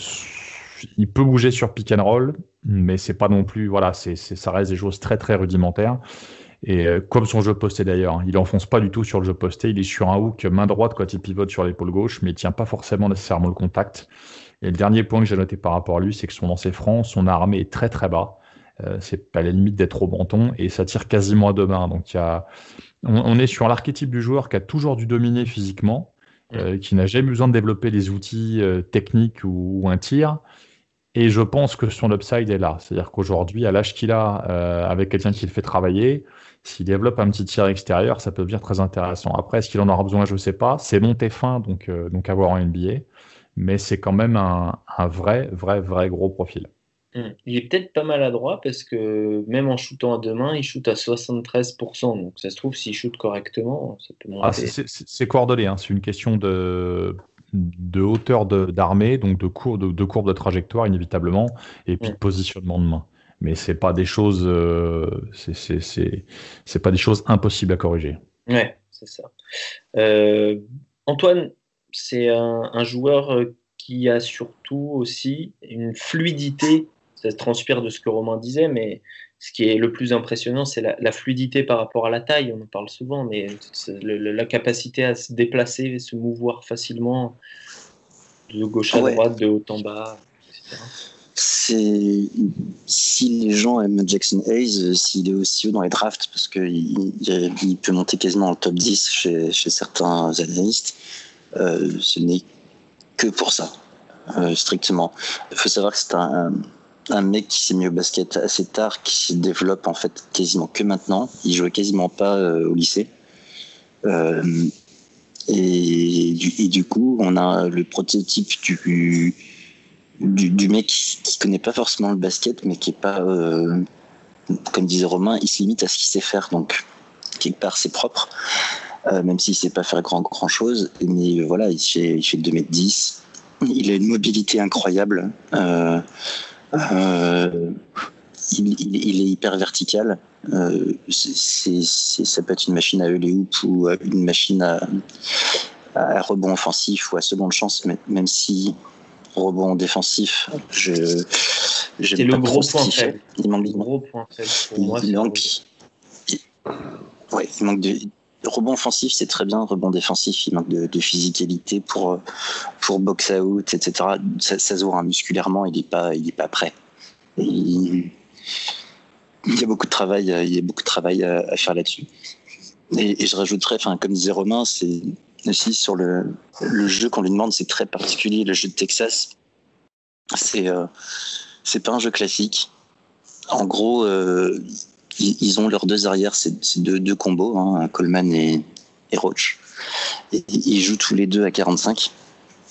il peut bouger sur pick and roll, mais c'est pas non plus. Voilà, c'est, ça reste des choses très très rudimentaires. Et euh, comme son jeu posté d'ailleurs, il enfonce pas du tout sur le jeu posté, il est sur un hook main droite quand il pivote sur l'épaule gauche, mais il tient pas forcément nécessairement le contact. Et le dernier point que j'ai noté par rapport à lui, c'est que son lancer franc, son armée est très très bas. Euh, c'est pas la limite d'être au menton et ça tire quasiment à deux mains. Donc y a... on, est sur l'archétype du joueur qui a toujours dû dominer physiquement, euh, qui n'a jamais besoin de développer des outils euh, techniques ou, ou, un tir. Et je pense que son upside est là. C'est-à-dire qu'aujourd'hui, à l'âge qu'il a, avec quelqu'un qui le fait travailler, s'il développe un petit tir extérieur, ça peut devenir très intéressant. Après, est-ce qu'il en aura besoin? Je ne sais pas. C'est monté fin, donc, euh, donc avoir en NBA. Mais c'est quand même un, vrai, vrai, vrai gros profil. Hmm. Il est peut-être pas maladroit parce que même en shootant à deux mains, il shoot à 73%. Donc ça se trouve, s'il shoot correctement, ça peut ah, c'est coordonné. Hein. C'est une question de, de hauteur d'armée, donc de, courbe de, de, courbe de trajectoire inévitablement, et puis de positionnement de main mais c'est pas des choses, euh, c'est pas des choses impossibles à corriger. Ouais, c'est ça. Euh, Antoine, c'est un, joueur euh, qui a surtout aussi une fluidité. Ça se transpire de ce que Romain disait, mais ce qui est le plus impressionnant, c'est la, fluidité par rapport à la taille. On en parle souvent, mais la capacité à se déplacer, se mouvoir facilement de gauche à droite, de haut en bas, etc c'est si les gens aiment Jackson Hayes, euh, s'il est aussi haut dans les drafts, parce qu'il il peut monter quasiment en top 10 chez, chez certains analystes, euh, ce n'est que pour ça, euh, strictement. Il faut savoir que c'est un, un, mec qui s'est mis au basket assez tard, qui se développe en fait quasiment que maintenant. Il jouait quasiment pas au lycée. Et du, et, du, coup, on a le prototype du du, mec qui, connaît pas forcément le basket, mais qui est pas, euh, comme disait Romain, il se limite à ce qu'il sait faire. Donc, quelque part, c'est propre, euh, même s'il sait pas faire grand, grand chose. Mais voilà, il fait, il fait 2m10. Il a une mobilité incroyable. Euh, il, est hyper vertical. ça peut être une machine à hoops ou une machine à, à rebond offensif ou à seconde chance, même si rebond défensif. Je, c'est le gros point faible. Il manque de gros point faible pour moi. Il manque, ouais, il manque de rebond offensif, c'est très bien. Rebond défensif, il manque de, de physicalité pour pour box out, etc. Ça, ça se voit hein, musculairement, il est pas, il est pas prêt. il, y a beaucoup de travail, il y a beaucoup de travail à, faire là-dessus. Et, et, je rajouterais, enfin, comme disait Romain, c'est aussi sur le, le jeu qu'on lui demande, c'est très particulier. Le jeu de Texas, c'est euh, pas un jeu classique. En gros, euh, ils, ont leurs deux arrières, c'est deux, combos, hein, Coleman et, et Roach. Ils jouent tous les deux à 45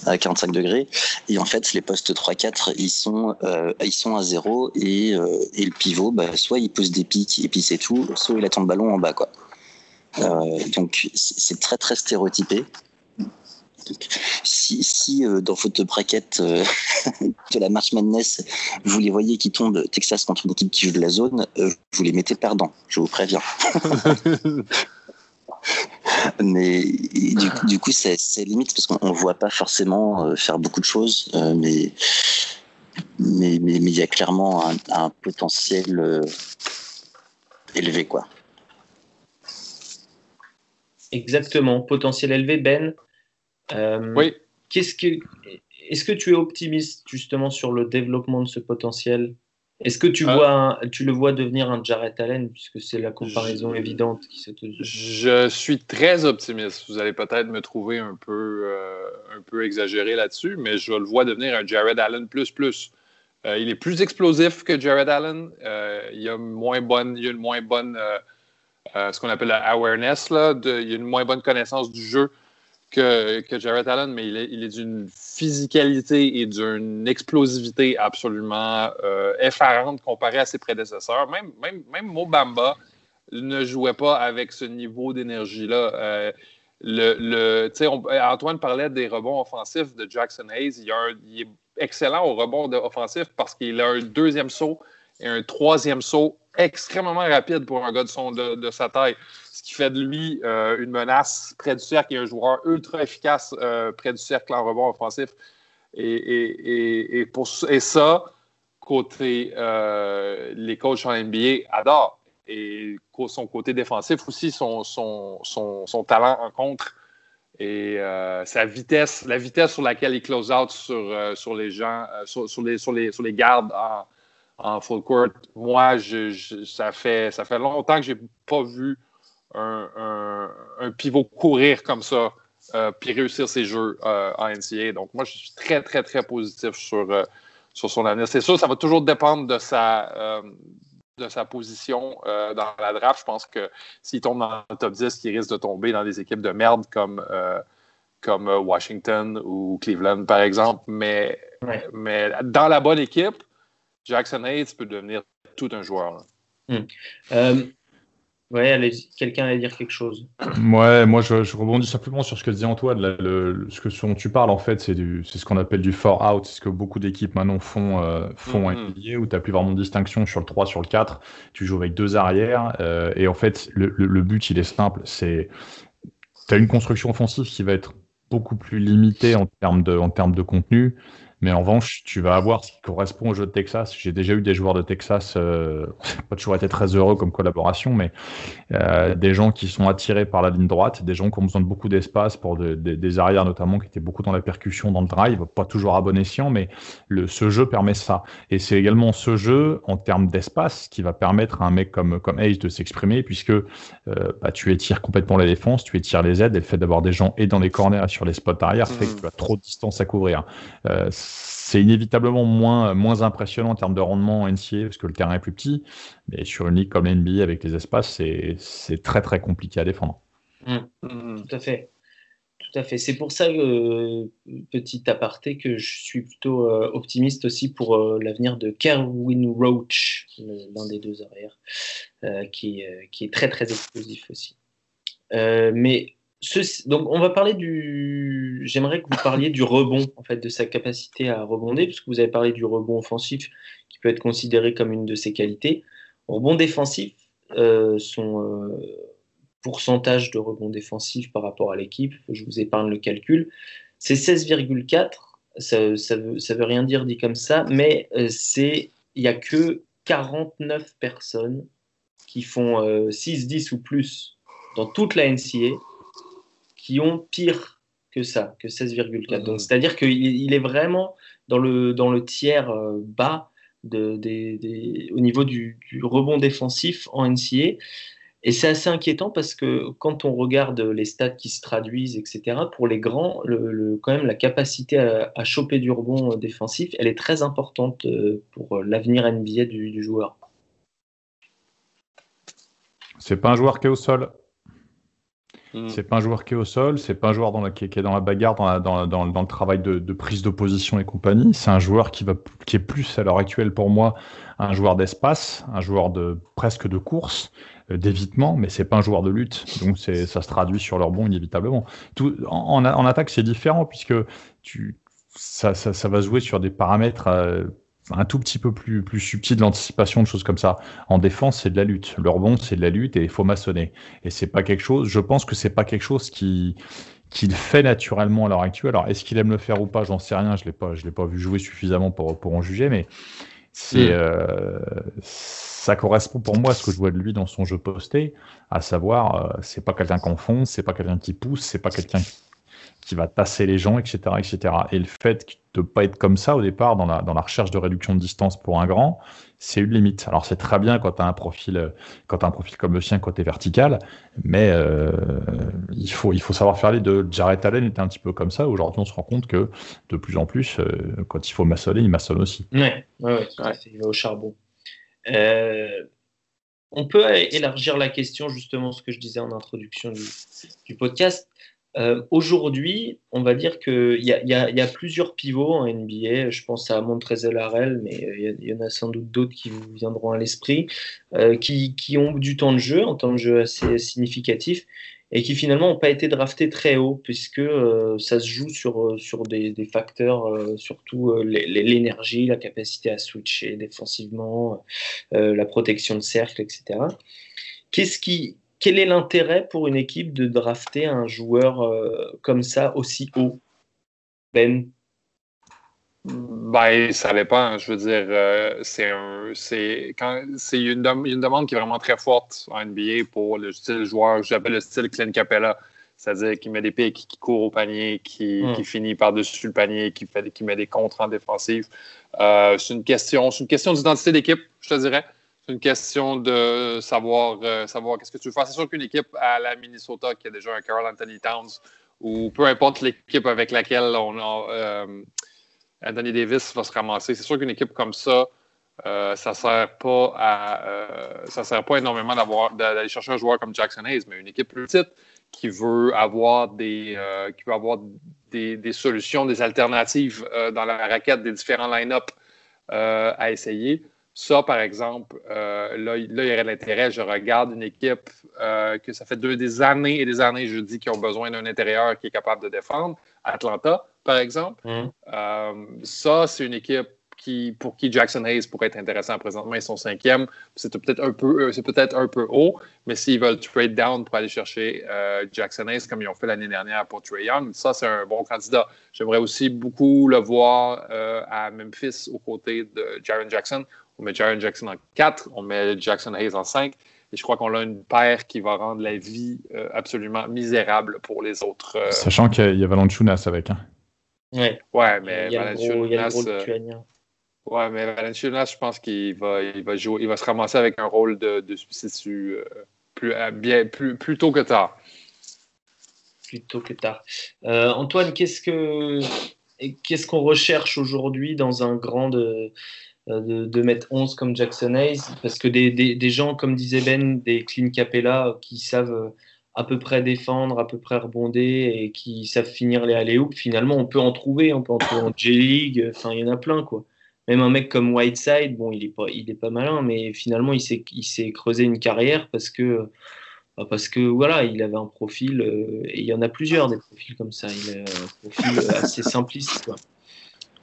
à 45 degrés et en fait les postes 3-4 ils sont euh, ils sont à zéro et, euh, et le pivot bah, soit il pose des pics et puis c'est tout soit il attend le ballon en bas quoi donc c'est très très stéréotypé. si, si dans votre braquette de la March Madness, vous les voyez qui tombent Texas contre une équipe qui joue de la zone, vous les mettez perdants, je vous préviens. mais du, coup, c'est limite parce qu'on ne voit pas forcément euh, faire beaucoup de choses, euh, mais mais mais il y a clairement un, potentiel euh, élevé, quoi. Exactement, potentiel élevé, Ben. oui. Qu'est-ce que est-ce que tu es optimiste justement sur le développement de ce potentiel? Est-ce que tu, vois tu le vois devenir un Jarrett Allen, puisque c'est la comparaison évidente qui se te... Je suis très optimiste. Vous allez peut-être me trouver un peu, euh, un peu exagéré là-dessus, mais je le vois devenir un Jared Allen plus plus. Euh, il est plus explosif que Jared Allen. Euh, il, a moins bonne, il a une moins bonne, ce qu'on appelle la awareness, là, il a une moins bonne connaissance du jeu que, que Jared Allen, mais il est, il est d'une physicalité et d'une explosivité absolument euh, effarante comparée à ses prédécesseurs. Même, même, même Mobamba ne jouait pas avec ce niveau d'énergie-là. Euh, le, Antoine parlait des rebonds offensifs de Jackson Hayes. Il, il est excellent au rebond offensif parce qu'il a un deuxième saut et un troisième saut extrêmement rapide pour un gars de, son, de, sa taille, ce qui fait de lui euh, une menace près du cercle et un joueur ultra efficace euh, près du cercle en rebond offensif. Et, ça, côté euh, les coachs en NBA adorent. Et son côté défensif aussi, son, talent en contre et sa vitesse, la vitesse sur laquelle il close out sur, les gens, sur les gardes en, en full court. Moi, je, ça, fait, ça fait longtemps que je n'ai pas vu un, pivot courir comme ça euh, puis réussir ses jeux euh, en NCA. Donc, moi, je suis très, très, très positif sur, euh, sur son avenir. C'est sûr, ça va toujours dépendre de sa, de sa position dans la draft. Je pense que s'il tombe dans le top 10, il risque de tomber dans des équipes de merde comme, comme Washington ou Cleveland, par exemple. Mais, mais dans la bonne équipe, Jackson Hayes peut devenir tout un joueur. Hmm. Euh, ouais, quelqu'un allait dire quelque chose. Ouais, moi je, rebondis simplement sur ce que disait Antoine. ce, que, dont tu parles, en fait, c'est ce qu'on appelle du four out. C'est ce que beaucoup d'équipes maintenant font, euh, font mm où tu n'as plus vraiment de distinction sur le 3, sur le 4. Tu joues avec deux arrières. Euh, et en fait, le, le, but, il est simple. C'est tu as une construction offensive qui va être beaucoup plus limitée en termes de, en termes de contenu. Mais en revanche, tu vas avoir ce qui correspond au jeu de Texas. J'ai déjà eu des joueurs de Texas, euh, pas toujours été très heureux comme collaboration, mais euh, des gens qui sont attirés par la ligne droite, des gens qui ont besoin de beaucoup d'espace pour des arrières notamment, qui étaient beaucoup dans la percussion, dans le drive, pas toujours à bon escient, mais le, ce jeu permet ça. Et c'est également ce jeu, en termes d'espace, qui va permettre à un mec comme, comme Ace de s'exprimer, puisque euh, bah, tu étires complètement la défense, tu étires les aides, et le fait d'avoir des gens et dans les corners et sur les spots arrière fait que mmh. tu as trop de distance à couvrir. Euh, c'est inévitablement moins, moins impressionnant en termes de rendement en NCA parce que le terrain est plus petit. Mais sur une ligue comme l'NBA avec les espaces, c'est très très compliqué à défendre. Mmh. Mmh. tout à fait. Tout à fait. C'est pour ça, euh, petit aparté, que je suis plutôt euh, optimiste aussi pour euh, l'avenir de Kerwin Roach, l'un des deux arrières, qui, qui, est très très explosif aussi. mais donc, on va parler du. J'aimerais que vous parliez du rebond, en fait, de sa capacité à rebonder, puisque vous avez parlé du rebond offensif, qui peut être considéré comme une de ses qualités. Rebond défensif, euh, son euh, pourcentage de rebond défensif par rapport à l'équipe, je vous épargne le calcul, c'est 16,4. Ça, ça, veut, ça veut rien dire dit comme ça, mais euh, il n'y a que 49 personnes qui font 6, 10 ou plus dans toute la NCA qui ont pire que ça, que 16,4. Donc, c'est-à-dire qu'il est vraiment dans le, dans le tiers euh, bas de, au niveau du, rebond défensif en NCA. Et c'est assez inquiétant parce que quand on regarde les stats qui se traduisent, etc., pour les grands, le, quand même, la capacité à, choper du rebond défensif, elle est très importante euh, pour l'avenir NBA du, du joueur. C'est pas un joueur qui est au sol? Mm. C'est pas un joueur qui est au sol, c'est pas un joueur qui, est dans la bagarre, dans, le travail de, de prise d'opposition et compagnie. C'est un joueur qui, va, qui est plus à l'heure actuelle pour moi un joueur d'espace, un joueur de presque de course, euh, d'évitement, mais c'est pas un joueur de lutte. Donc ça se traduit sur leur bon inévitablement. Tout, en, en, attaque, c'est différent puisque tu, ça, ça, ça, va jouer sur des paramètres. Euh, un tout petit peu plus, plus subtil l'anticipation de choses comme ça. En défense, c'est de la lutte. Le rebond, c'est de la lutte et il faut maçonner. Et c'est pas quelque chose, je pense que c'est pas quelque chose qui, qu'il fait naturellement à l'heure actuelle. Alors, est-ce qu'il aime le faire ou pas? J'en sais rien. Je l'ai pas, je l'ai pas vu jouer suffisamment pour, pour en juger, mais c'est, mm. euh, ça correspond pour moi à ce que je vois de lui dans son jeu posté, à savoir, euh, c'est pas quelqu'un qui enfonce, c'est pas quelqu'un qui pousse, c'est pas quelqu'un qui qui va tasser les gens, etc., etc. Et le fait de ne pas être comme ça au départ dans la, dans la recherche de réduction de distance pour un grand, c'est une limite. Alors c'est très bien quand tu as un profil as un profil comme le sien côté vertical, mais euh, il faut il faut savoir faire les deux. Jared Allen était un petit peu comme ça. Aujourd'hui, on se rend compte que de plus en plus, euh, quand il faut maçonner, il maçonne aussi. Ouais, ouais, ouais, va au charbon. Euh, on peut élargir la question justement ce que je disais en introduction du, du podcast. Euh, aujourd'hui, on va dire qu'il y, y, y, a plusieurs pivots en NBA. Je pense à Montrezl Harrell, mais il y, en a sans doute d'autres qui vous viendront à l'esprit, euh, qui, qui, ont du temps de jeu, en temps de jeu assez significatif, et qui finalement n'ont pas été draftés très haut, puisque euh, ça se joue sur, sur des, des facteurs, euh, surtout l'énergie, la capacité à switcher défensivement, la protection de cercle, etc. Qu'est-ce qui, quel est l'intérêt pour une équipe de drafter un joueur euh, comme ça aussi haut? Ben? Ben, ça dépend. Je veux dire, euh, c'est une, une, demande qui est vraiment très forte en NBA pour le style joueur que j'appelle le style Clint Capella. C'est-à-dire qui met des pics, qui court au panier, qui, hmm. finit par-dessus le panier, qui, fait, qui met des contres en défensive. Euh, c'est une question, une question d'identité d'équipe, je te dirais. C'est une question de savoir, euh, savoir qu'est-ce que tu veux faire. C'est sûr qu'une équipe à la Minnesota qui a déjà un Carl Anthony Towns ou peu importe l'équipe avec laquelle on a euh, Anthony Davis va se ramasser, c'est sûr qu'une équipe comme ça, euh, ça sert pas sert pas énormément d'aller chercher un joueur comme Jackson Hayes, mais une équipe plus petite qui veut avoir des, qui veut avoir des, des, solutions, des alternatives dans la raquette des différents line-up à essayer. Ça, par exemple, euh, là, il y aurait de l'intérêt. Je regarde une équipe euh, que ça fait deux, des années et des années, je dis, qui ont besoin d'un intérieur qui est capable de défendre. Atlanta, par exemple. Mmh. Euh, ça, c'est une équipe qui, pour qui Jackson Hayes pourrait être intéressant présentement. Ils sont cinquième. C'est peut-être un peu, c'est peut-être un peu haut, mais s'ils veulent trade down pour aller chercher Jackson Hayes comme ils ont fait l'année dernière pour Trey Young, ça c'est un bon candidat. J'aimerais aussi beaucoup le voir à Memphis aux côtés de Jaron Jackson on met Jaron Jackson en 4, on met Jackson Hayes en 5. Et je crois qu'on a une paire qui va rendre la vie euh, absolument misérable pour les autres. Euh, Sachant qu'il y a Valanciunas avec. Hein. Ouais. ouais, mais Valanciunas. Euh, ouais, mais Valanciunas, je pense qu'il va, il va, jouer, il va se ramasser avec un rôle de, de substitut plus, bien, plus, plus tôt que tard. Plus tôt que tard. Antoine, qu'est-ce que qu'est-ce qu'on recherche aujourd'hui dans un grand de, de, de, mettre 11 comme Jackson Hayes, parce que des, des, gens, comme disait Ben, des Clean Capella qui savent euh, à peu près défendre, à peu près rebonder et qui savent finir les alley finalement, on peut en trouver, on peut en trouver en J-League, enfin, il y en a plein, quoi. Même un mec comme Whiteside, bon, il est pas, il est pas malin, mais finalement, il s'est, il s'est creusé une carrière parce que, bah, parce que voilà, il avait un profil, euh, et il y en a plusieurs des profils comme ça, il a un profil assez simpliste, quoi.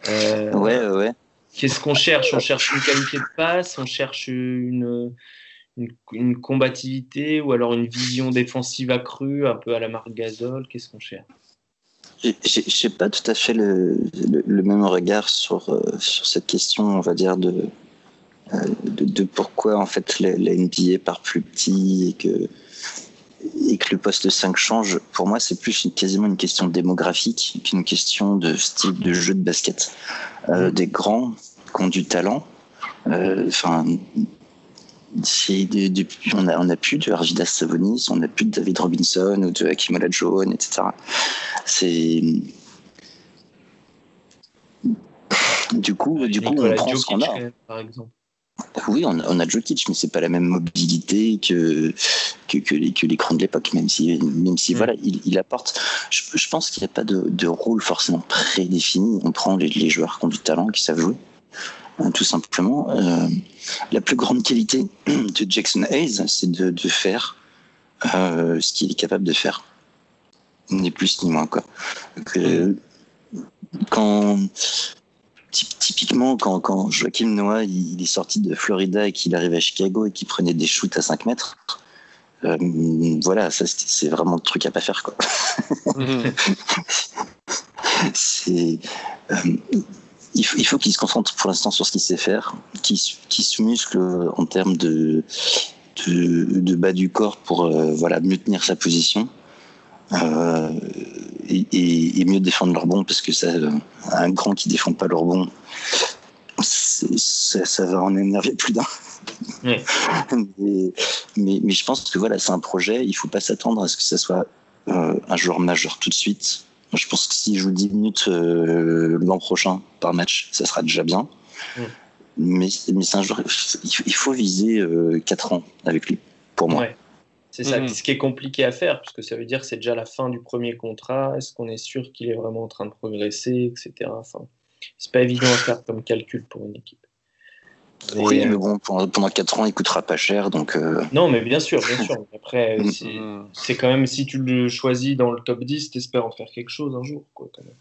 Euh, ouais, ouais. Qu'est-ce qu'on cherche? On cherche une qualité de passe, on cherche une, une, combativité ou alors une vision défensive accrue, un peu à la marque Gasol? Qu'est-ce qu'on cherche? Je n'ai pas tout à fait le, le, même regard sur, euh, sur cette question, on va dire, de, euh, de, pourquoi en fait la, la, NBA part plus petit et que, et que le poste 5 change. Pour moi, c'est plus quasiment une question démographique qu'une question de style de jeu de basket. Euh, des grands qui ont du talent. Euh, enfin, on a, on a plus de Arvidas Savonis, on a plus de David Robinson ou de Hakim Olajuwon, etc. C'est du coup, du coup, on prend ce qu'on a. Par exemple. Oui, on, a Jokic, mais c'est pas la même mobilité que, que, que les, que l'écran de l'époque, même si, même si mm. voilà, il, il, apporte. Je, pense qu'il n'y a pas de, de, rôle forcément prédéfini. On prend les, les, joueurs qui ont du talent, qui savent jouer, hein, tout simplement. Euh, la plus grande qualité de Jackson Hayes, c'est de, de faire euh, ce qu'il est capable de faire. Ni plus ni moins, quoi. Mm. quand typiquement, quand, quand Joachim Noah il, est sorti de Florida et qu'il arrive à Chicago et qu'il prenait des shoots à 5 mètres, euh, voilà, ça c'est vraiment le truc à pas faire quoi. Mhm. c'est euh, il faut, il faut qu'il se concentre pour l'instant sur ce qu'il sait faire, qu'il se muscle en termes de, de, de, bas du corps pour euh, voilà mieux tenir sa position. Euh, et, mieux défendre leur bon parce que ça, un grand qui défend pas leur bon, ça, ça, va en énerver plus d'un. mais, mais, je pense que voilà, c'est un projet. Il faut pas s'attendre à ce que ça soit euh, un joueur majeur tout de suite. Je pense que s'il joue 10 minutes euh, l'an prochain par match, ça sera déjà bien. Mais, mais c'est un joueur. Il faut viser 4 ans avec lui, pour moi. C'est ça, mhm. ce qui est compliqué à faire, parce que ça veut dire que c'est déjà la fin du premier contrat. Est-ce qu'on est sûr qu'il est vraiment en train de progresser, etc. Enfin, c'est pas évident à faire comme calcul pour une équipe. oui, mais bon, pendant 4 ans, il coûtera pas cher, donc. Euh, non, mais bien sûr, bien sûr. Après, mhm. c'est quand même si tu le choisis dans le top 10, t'espères en faire quelque chose un jour, quoi, quand même.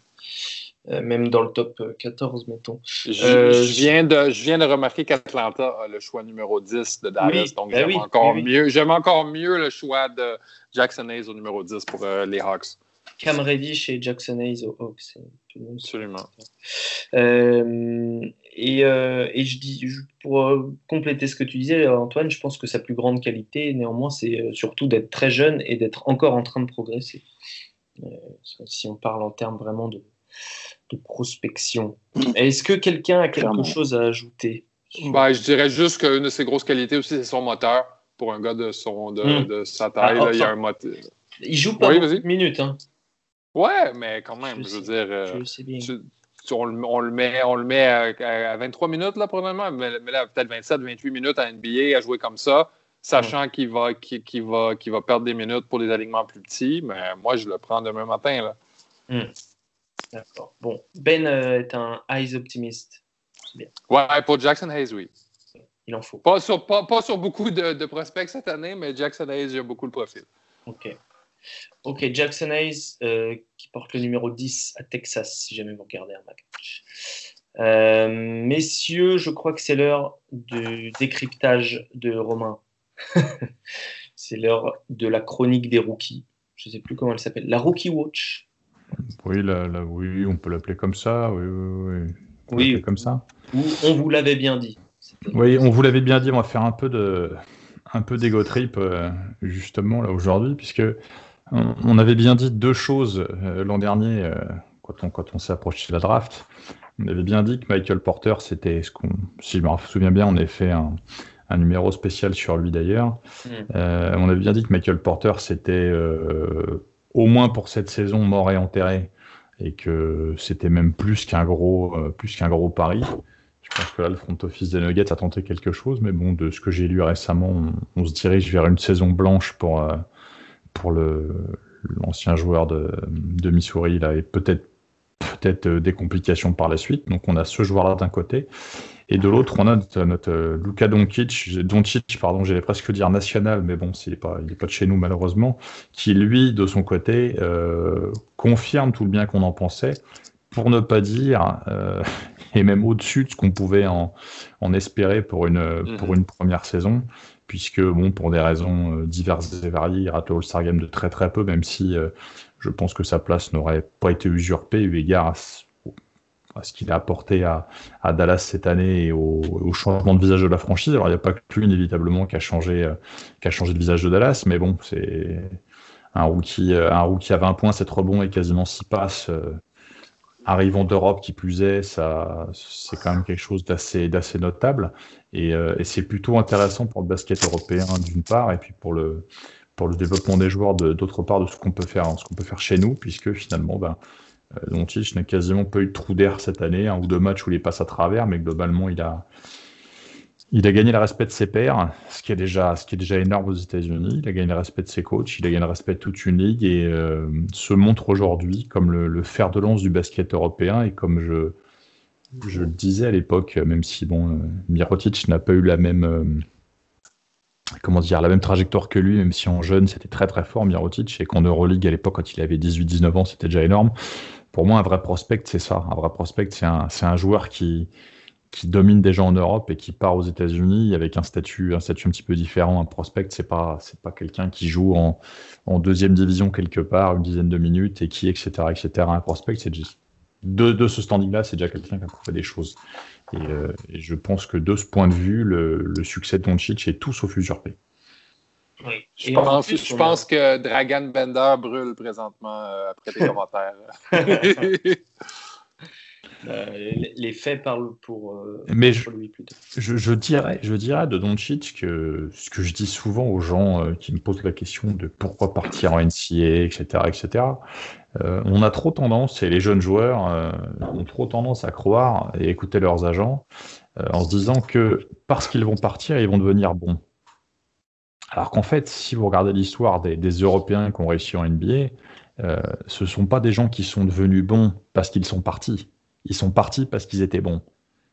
Euh, même dans le top 14, euh, mettons. Euh, je, viens, de, je viens de remarquer qu'Atlanta a le choix numéro 10 de Dallas, donc ben j'aime encore, mieux, j'aime encore mieux le chois de Jackson Hayes au numéro 10 pour les Hawks. Cam Reddish et Jackson Hayes aux Hawks. Absolument. et, et, je dis, pour compléter ce que tu disais, Antoine, je pense que sa plus grande qualité, néanmoins, c'est surtout d'être très jeune et d'être encore en train de progresser. si on parle en termes vraiment de, de prospection. Est-ce que quelqu'un a quelque chose à ajouter? Bah, Je dirais juste qu'une de ses grosses qualités aussi, c'est son moteur. Pour un gars de, son, de, hmm. sa taille, ah, il y a un moteur. Il joue pas oui, beaucoup minutes. Hein. Ouais, mais quand même, je, veux dire. Euh, on, le met, on le met à, 23 minutes, là, probablement, mais, là, peut-être 27, 28 minutes à NBA à jouer comme ça, sachant qu'il va, va, va perdre des minutes pour des alignements plus petits. Mais moi, je le prends demain matin. Là. Hmm. D'accord. Bon, Ben euh, est un eyes optimiste. Bien. Ouais, pour Jackson Hayes, oui. Il en faut. Pas sur, pas, pas sur beaucoup de, de, prospects cette année, mais Jackson Hayes, il a beaucoup le profil. OK. OK, Jackson Hayes, euh, qui porte le numéro 10 à Texas, si jamais vous regardez un match. Euh, messieurs, je crois que c'est l'heure du décryptage de Romain. c'est l'heure de la chronique des rookies. Je ne sais plus comment elle s'appelle. La Rookie Watch. Oui, oui, on peut l'appeler comme ça. Oui, oui, oui. comme ça. on vous l'avait bien dit. Oui, on vous l'avait bien dit. On va faire un peu de, un peu d'ego trip euh, justement là aujourd'hui, puisque on, avait bien dit deux choses euh, l'an dernier euh, quand on, quand on s'est approché de la draft. On avait bien dit que Michael Porter, c'était ce qu'on, si je me souviens bien, on avait fait un, un numéro spécial sur lui d'ailleurs. Hmm. on avait bien dit que Michael Porter, c'était au moins pour cette saison mort et enterré et que c'était même plus qu'un gros, euh, plus qu'un gros pari. Je pense que là, le front office des Nuggets a tenté quelque chose, mais bon, de ce que j'ai lu récemment, on, se dirige vers une saison blanche pour, euh, pour le, l'ancien joueur de, de Missouri là, et peut-être peut-être euh, des complications par la suite. Donc on a ce joueur-là d'un côté et de l'autre, on a notre, notre euh, Luka Doncic, Doncic, pardon, j'allais presque dire national, mais bon, il n'est pas, il est pas de chez nous malheureusement, qui lui, de son côté, euh, confirme tout le bien qu'on en pensait, pour ne pas dire, euh, et même au-dessus de ce qu'on pouvait en, en, espérer pour une, mhm. pour une première saison, puisque, bon, pour des raisons euh, diverses et variées, il rate le All-Star Game de très très peu, même si je pense que sa place n'aurait pas été usurpée eu égard à ce qu'il a apporté à, à, Dallas cette année et au, au, changement de visage de la franchise. Alors il n'y a pas que lui inévitablement qui a changé, qui a changé de visage de Dallas, mais bon, c'est un rookie, euh, un rookie à 20 points, c'est trop bon et quasiment 6 passes. Euh, arrivant d'Europe qui plus est, ça, c'est quand même quelque chose d'assez, d'assez notable. Et, euh, et c'est plutôt intéressant pour le basket européen d'une part, et puis pour le, pour le développement des joueurs d'autre part de ce qu'on peut faire, ce qu'on peut faire chez nous, puisque finalement, ben, euh, je n'a quasiment pas eu de trou d'air cette année, un ou deux matchs où il passe à travers, mais globalement, il a, Il a gagné le respect de ses pairs, ce qui est déjà, ce qui est déjà énorme aux États-Unis. Il a gagné le respect de ses coachs, il a gagné le respect de toute une ligue et euh, se montre aujourd'hui comme le, fer de lance du basket européen. Et comme je, je le disais à l'époque, même si bon, euh, Mirotic n'a pas eu la même, euh, comment dire, la même trajectoire que lui, même si en jeune c'était très très fort Mirotic et qu'en Euroleague à l'époque, quand il avait 18-19 ans, c'était déjà énorme. Pour moi, un vrai prospect, c'est ça. Un vrai prospect, c'est un, un joueur qui qui domine déjà en Europe et qui part aux États-Unis avec un statut, un statut un petit peu différent. Un prospect, c'est pas, c'est pas quelqu'un qui joue en, en, deuxième division quelque part une dizaine de minutes et qui, etc., etc. Un prospect, c'est de, de ce standing-là, c'est déjà quelqu'un qui a prouvé des choses. Et, euh, et, je pense que de ce point de vue, le, le succès de Doncic est tout sauf usurpé. Oui. Je, pense, plus, je pense, que Dragan Bender brûle présentement euh, après tes commentaires. Euh, les faits parlent pour, euh, Mais je, lui plutôt. Je, dirais, je dirais de Doncic que ce que je dis souvent aux gens euh, qui me posent la question de pourquoi partir en NCA, etc., etc. on a trop tendance, et les jeunes joueurs ont trop tendance à croire et écouter leurs agents en se disant que parce qu'ils vont partir, ils vont devenir bons. Alors qu'en fait, si vous regardez l'histoire des, Européens qui ont réussi en NBA, ce ne sont pas des gens qui sont devenus bons parce qu'ils sont partis ils sont partis parce qu'ils étaient bons.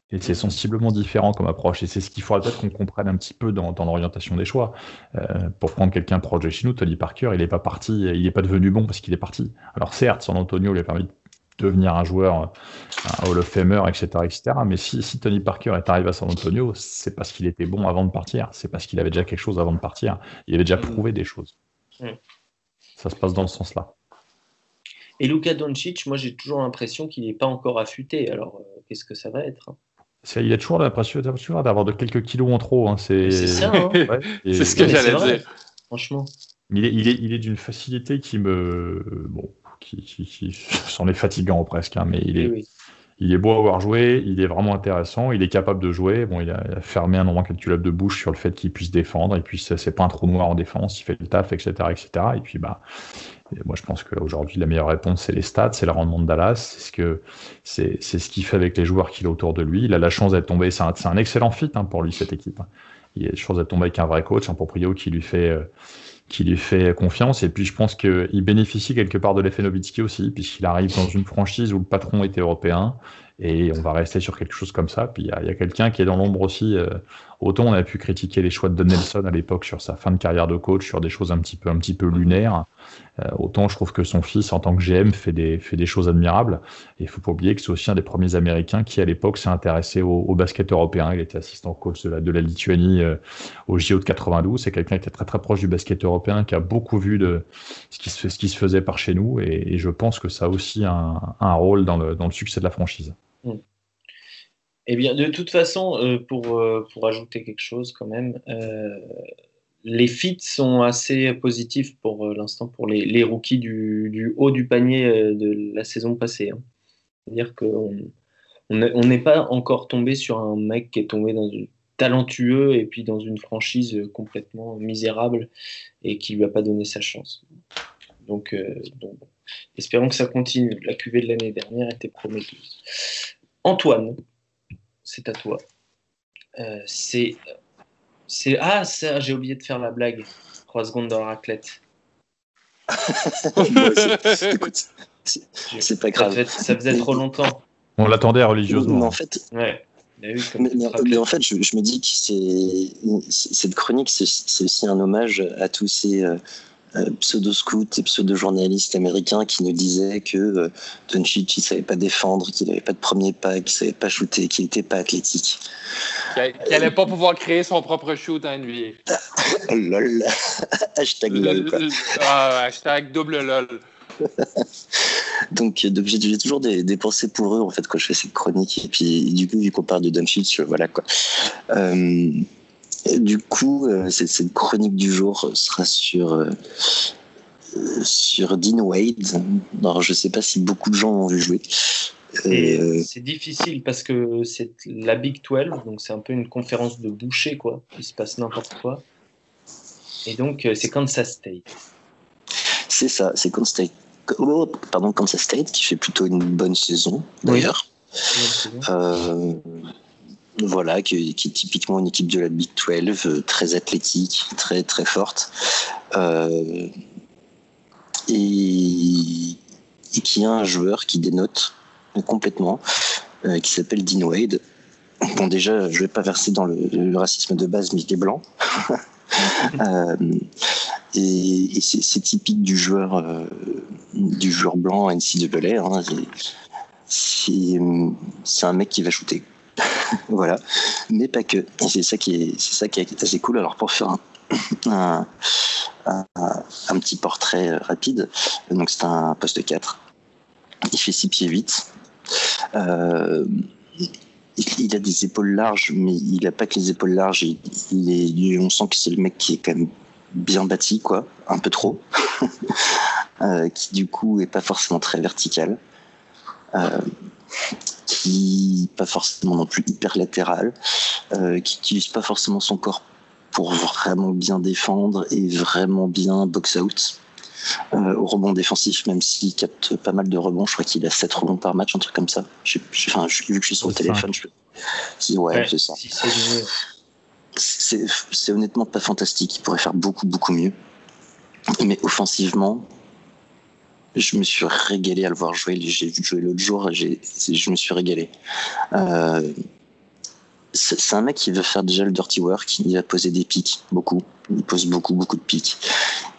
Et c'est sensiblement différent comme approche. Et c'est ce qu'il faudrait peut-être qu'on comprenne un petit peu dans, l'orientation des choix. Euh, pour prendre quelqu'un proche de chez nous, Tony Parker, il n'est pas parti, il n'est pas devenu bon parce qu'il est parti. Alors certes, San Antonio lui a permis de devenir un joueur, un Hall of Famer, etc., etc. Mais si, si Tony Parker est arrivé à San Antonio, c'est parce qu'il était bon avant de partir. C'est parce qu'il avait déjà quelque chose avant de partir. Il avait déjà mm. prouvé des choses. Mm. Ça se passe dans ce sens-là. Et Luka Doncic, moi j'ai toujours l'impression qu'il n'est pas encore affûté. Alors euh, qu'est-ce que ça va être hein? Il a toujours l'impression d'avoir de quelques kilos en trop. Hein. C'est ça. Hein. c'est ce que j'allais dire. Franchement. Il est, il est, il est d'une facilité qui me. Bon, qui, qui, s'en est fatigant presque, hein, mais il est. Il est beau à avoir joué, il est vraiment intéressant, il est capable de jouer. Bon, il a, fermé un nombre incalculable de bouche sur le fait qu'il puisse défendre, et puis c'est pas un trou noir en défense, il fait le taf, etc., etc. Et puis bah, moi, je pense qu'aujourd'hui, la meilleure réponse, c'est les stats, c'est le rendement de Dallas, c'est ce que c'est, ce qu'il fait avec les joueurs qu'il a autour de lui. Il a la chance d'être tombé, c'est un, un excellent fit hein, pour lui cette équipe. Il a la chance d'être tombé avec un vrai coach, un proprio qui lui fait euh, qui lui fait confiance. Et puis, je pense qu'il bénéficie quelque part de l'effet Nowitzki aussi, puisqu'il arrive dans une franchise où le patron était européen. Et on va rester sur quelque chose comme ça. Puis il y a, quelqu'un qui est dans l'ombre aussi. Euh, autant on a pu critiquer les choix de Don Nelson à l'époque sur sa fin de carrière de coach, sur des choses un petit peu, un petit peu lunaires. Euh, autant je trouve que son fils, en tant que GM, fait des, fait des choses admirables. Et il faut pas oublier que c'est aussi un des premiers Américains qui, à l'époque, s'est intéressé au, basket européen. Il était assistant coach de la, Lituanie euh, au JO de 92. C'est quelqu'un qui était très très proche du basket européen, qui a beaucoup vu de ce qui se, ce qui se faisait par chez nous. Et, je pense que ça a aussi un, un rôle dans le, dans le succès de la franchise. Mm. Eh bien, de toute façon, euh, pour, euh, pour ajouter quelque chose quand même, euh, les fits sont assez positifs pour l'instant pour les, rookies du, haut du panier de la saison passée. Hein. C'est-à-dire qu'on on n'est pas encore tombé sur un mec qui est tombé dans une talentueux et puis dans une franchise complètement misérable et qui lui a pas donné sa chance. Donc, donc espérons que ça continue. La cuvée de l'année dernière était prometteuse. Antoine, c'est à toi. Euh, c'est. C'est. Ah, ça, j'ai oublié de faire la blague. Trois secondes dans la raclette. c'est pas grave. Ça faisait, trop longtemps. On l'attendait religieusement. Mais en fait, ouais. Mais, en fait, je, me dis que c'est cette chronique, c'est aussi un hommage à tous ces, euh, pseudo-scouts et pseudo-journalistes américains qui nous disaient que euh, Doncic, il savait pas défendre, qu'il n'avait pas de premier pas, qu'il savait pas shooter, qu'il n'était pas athlétique. Qu'il n'allait pas pouvoir créer son propre shoot en NBA. lol. hashtag lol, Ah, hashtag double lol. donc, donc j'ai toujours des, des, pensées pour eux en fait quand je fais cette chronique et puis du coup vu qu'on parle de Doncic voilà quoi euh, du coup, euh, cette, chronique du jour sera sur, euh, sur Dean Wade. Alors, je ne sais pas si beaucoup de gens ont vu jouer. Euh, c'est difficile parce que c'est la Big 12, donc c'est un peu une conférence de boucher, quoi. Il se passe n'importe quoi. Et donc, c'est Kansas State. C'est ça, c'est Kansas State. Oh, pardon, Kansas State qui fait plutôt une bonne saison, d'ailleurs. Voilà, qui, qui, est typiquement une équipe de la Big 12, très athlétique, très très forte, et, et, qui a un joueur qui dénote complètement, qui s'appelle Dean Wade. Bon, déjà, je vais pas verser dans le, racisme de base, mais il est blanc. euh, et, et c'est typique du joueur, euh, du joueur blanc NCAA. Hein, c'est un mec qui va shooter. voilà. Mais pas que. C'est ça qui est, c'est ça qui est assez cool. Alors, pour faire un, petit portrait rapide, donc c'est un poste 4. Il fait 6 pieds 8. Euh, il a des épaules larges, mais il n'a pas que les épaules larges. Il, est, on sent que c'est le mec qui est quand même bien bâti, quoi, un peu trop, euh, qui du coup est pas forcément très vertical, euh, qui pas forcément non plus hyper latéral, euh, qui n'utilise pas forcément son corps pour vraiment bien défendre et vraiment bien box out. Euh, au rebond défensif, même s'il capte pas mal de rebonds. Je crois qu'il a 7 rebonds par match, un truc comme ça. Je, enfin, vu que je suis sur le téléphone, je peux... Ouais, c'est ça. c'est honnêtement pas fantastique. Il pourrait faire beaucoup, beaucoup mieux. Mais offensivement, je me suis régalé à le voir jouer. J'ai vu jouer l'autre jour, je me suis régalé. Euh, c'est un mec qui veut faire déjà le dirty work, il va poser des pics, beaucoup. Il pose beaucoup, beaucoup de pics.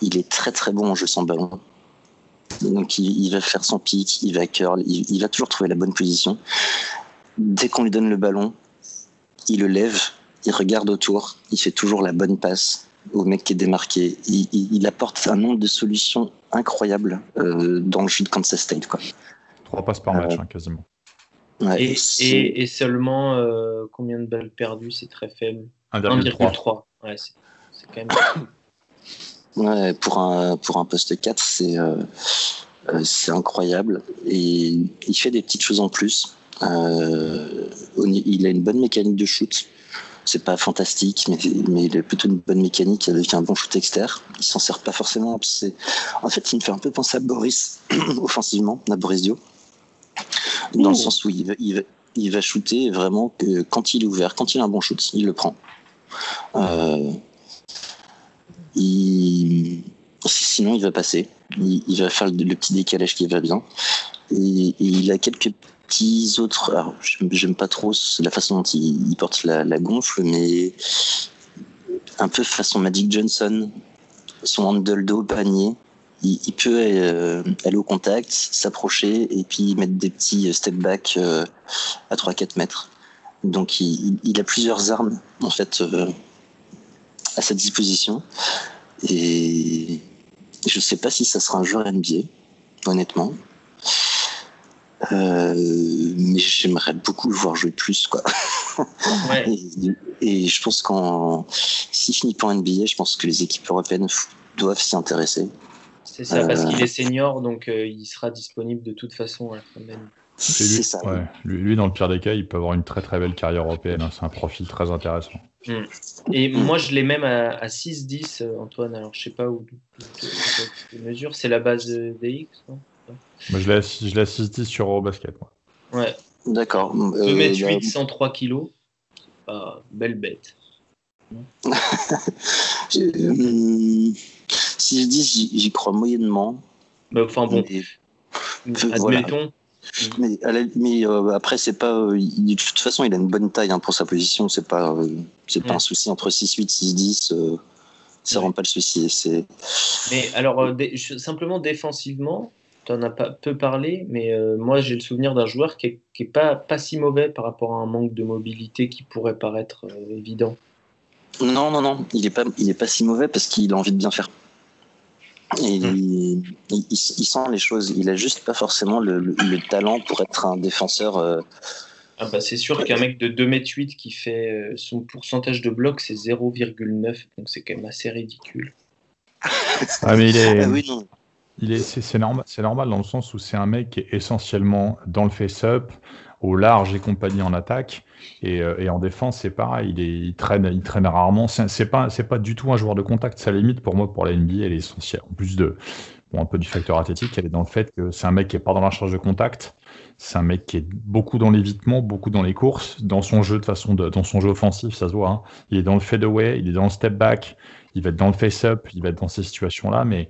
Il est très très bon en jeu sans ballon. Donc il, va faire son pic, il va curl, il, va toujours trouver la bonne position. Dès qu'on lui donne le ballon, il le lève, il regarde autour, il fait toujours la bonne passe au mec qui est démarqué. Il, apporte un nombre de solutions incroyables euh, dans le jeu de Kansas State. Quoi. Trois passes par match, euh, hein, quasiment et, seulement euh, combien de balles perdues C'est très faible? 1,3. Ouais, c'est quand même. ouais, pour un, pour un poste 4, c'est euh, euh, c'est incroyable. Et il fait des petites choses en plus. il a une bonne mécanique de shoot. C'est pas fantastique, mais, mais il a plutôt une bonne mécanique avec un bon shoot externe. Il s'en sert pas forcément. En fait, il me fait un peu penser à Boris offensivement, à Boris Dio dans le sens où il va, il va, shooter vraiment que quand il est ouvert, quand il a un bon shoot, il le prend. Euh, sinon, il va passer. Il, va faire le, petit décalage qui va bien. Et, il a quelques petits autres. Alors, j'aime pas trop la façon dont il, porte la, gonfle, mais un peu façon Magic Johnson, son handle dos panier il, peut euh, aller au contact, s'approcher et puis mettre des petits step back euh, à 3-4 mètres. Donc il, a plusieurs armes en fait euh, à sa disposition et je ne sais pas si ça sera un joueur NBA, honnêtement. Mais j'aimerais beaucoup le voir jouer plus quoi. Ouais. et, et, je pense qu'en s'il finit pour NBA, je pense que les équipes européennes doivent s'y intéresser. C'est ça, parce qu'il est senior, donc euh, il sera disponible de toute façon à la fin de l'année. Lui, ça, lui, dans le pire des cas, il peut avoir une très très belle carrière européenne. Hein. C'est un profil très intéressant. Hmm. Et moi, je l'ai même à, 6-10, euh, Antoine. Alors, je sais pas où tu mesures. C'est la base DX, non? Moi, je à 6-10 sur Eurobasket. Moi. Ouais. D'accord. 2m8, 103 kg. belle bête. Hmm, si je dis j'y crois moyennement. Bah, enfin bon, admettons. Mais, mais euh, après, c'est pas. Euh, de toute façon, il a une bonne taille hein, pour sa position. C'est pas, euh, c'est pas un souci entre 6-8, 6-10. ça rend pas le souci. C'est. Mais alors, simplement défensivement, tu en as pas peu parlé, mais moi, j'ai le souvenir d'un joueur qui est, qui est, pas, pas si mauvais par rapport à un manque de mobilité qui pourrait paraître évident. Non, non, non, il est pas, il est pas si mauvais parce qu'il a envie de bien faire. Et hmm. il, sent les choses. Il a juste pas forcément le, talent pour être un défenseur. Euh, ah bah c'est sûr qu'un mec de 2m8 qui fait euh, son pourcentage de bloc, c'est 0,9. Donc c'est quand même assez ridicule. Ah, mais il est. Ah oui, non. C'est, normal, c'est normal dans le sens où c'est un mec qui est essentiellement dans le face-up, au large et compagnie en attaque. Et, et en défense, c'est pareil. Il, est, il, traîne, il traîne rarement. C'est pas, pas du tout un joueur de contact. Sa limite pour moi, pour la NBA, elle est essentielle. En plus de bon, un peu du facteur athlétique, elle est dans le fait que c'est un mec qui est pas dans la charge de contact. C'est un mec qui est beaucoup dans l'évitement, beaucoup dans les courses, dans son jeu de façon dans son jeu offensif, ça se voit. Hein. Il est dans le fadeaway, il est dans le step back, il va être dans le face-up, il va être dans ces situations-là, mais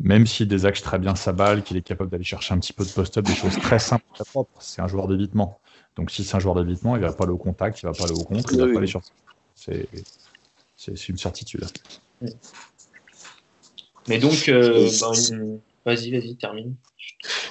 même s'il désaxe très bien sa balle, qu'il est capable d'aller chercher un petit peu de post-up, des choses très simples, très propres, c'est un joueur d'évitement. Donc si c'est un joueur d'évitement, il va pas aller au contact, il va pas aller au contre, il va pas aller sur. C'est c'est une certitude. Mais donc, euh, ben, vas-y, vas-y, termine.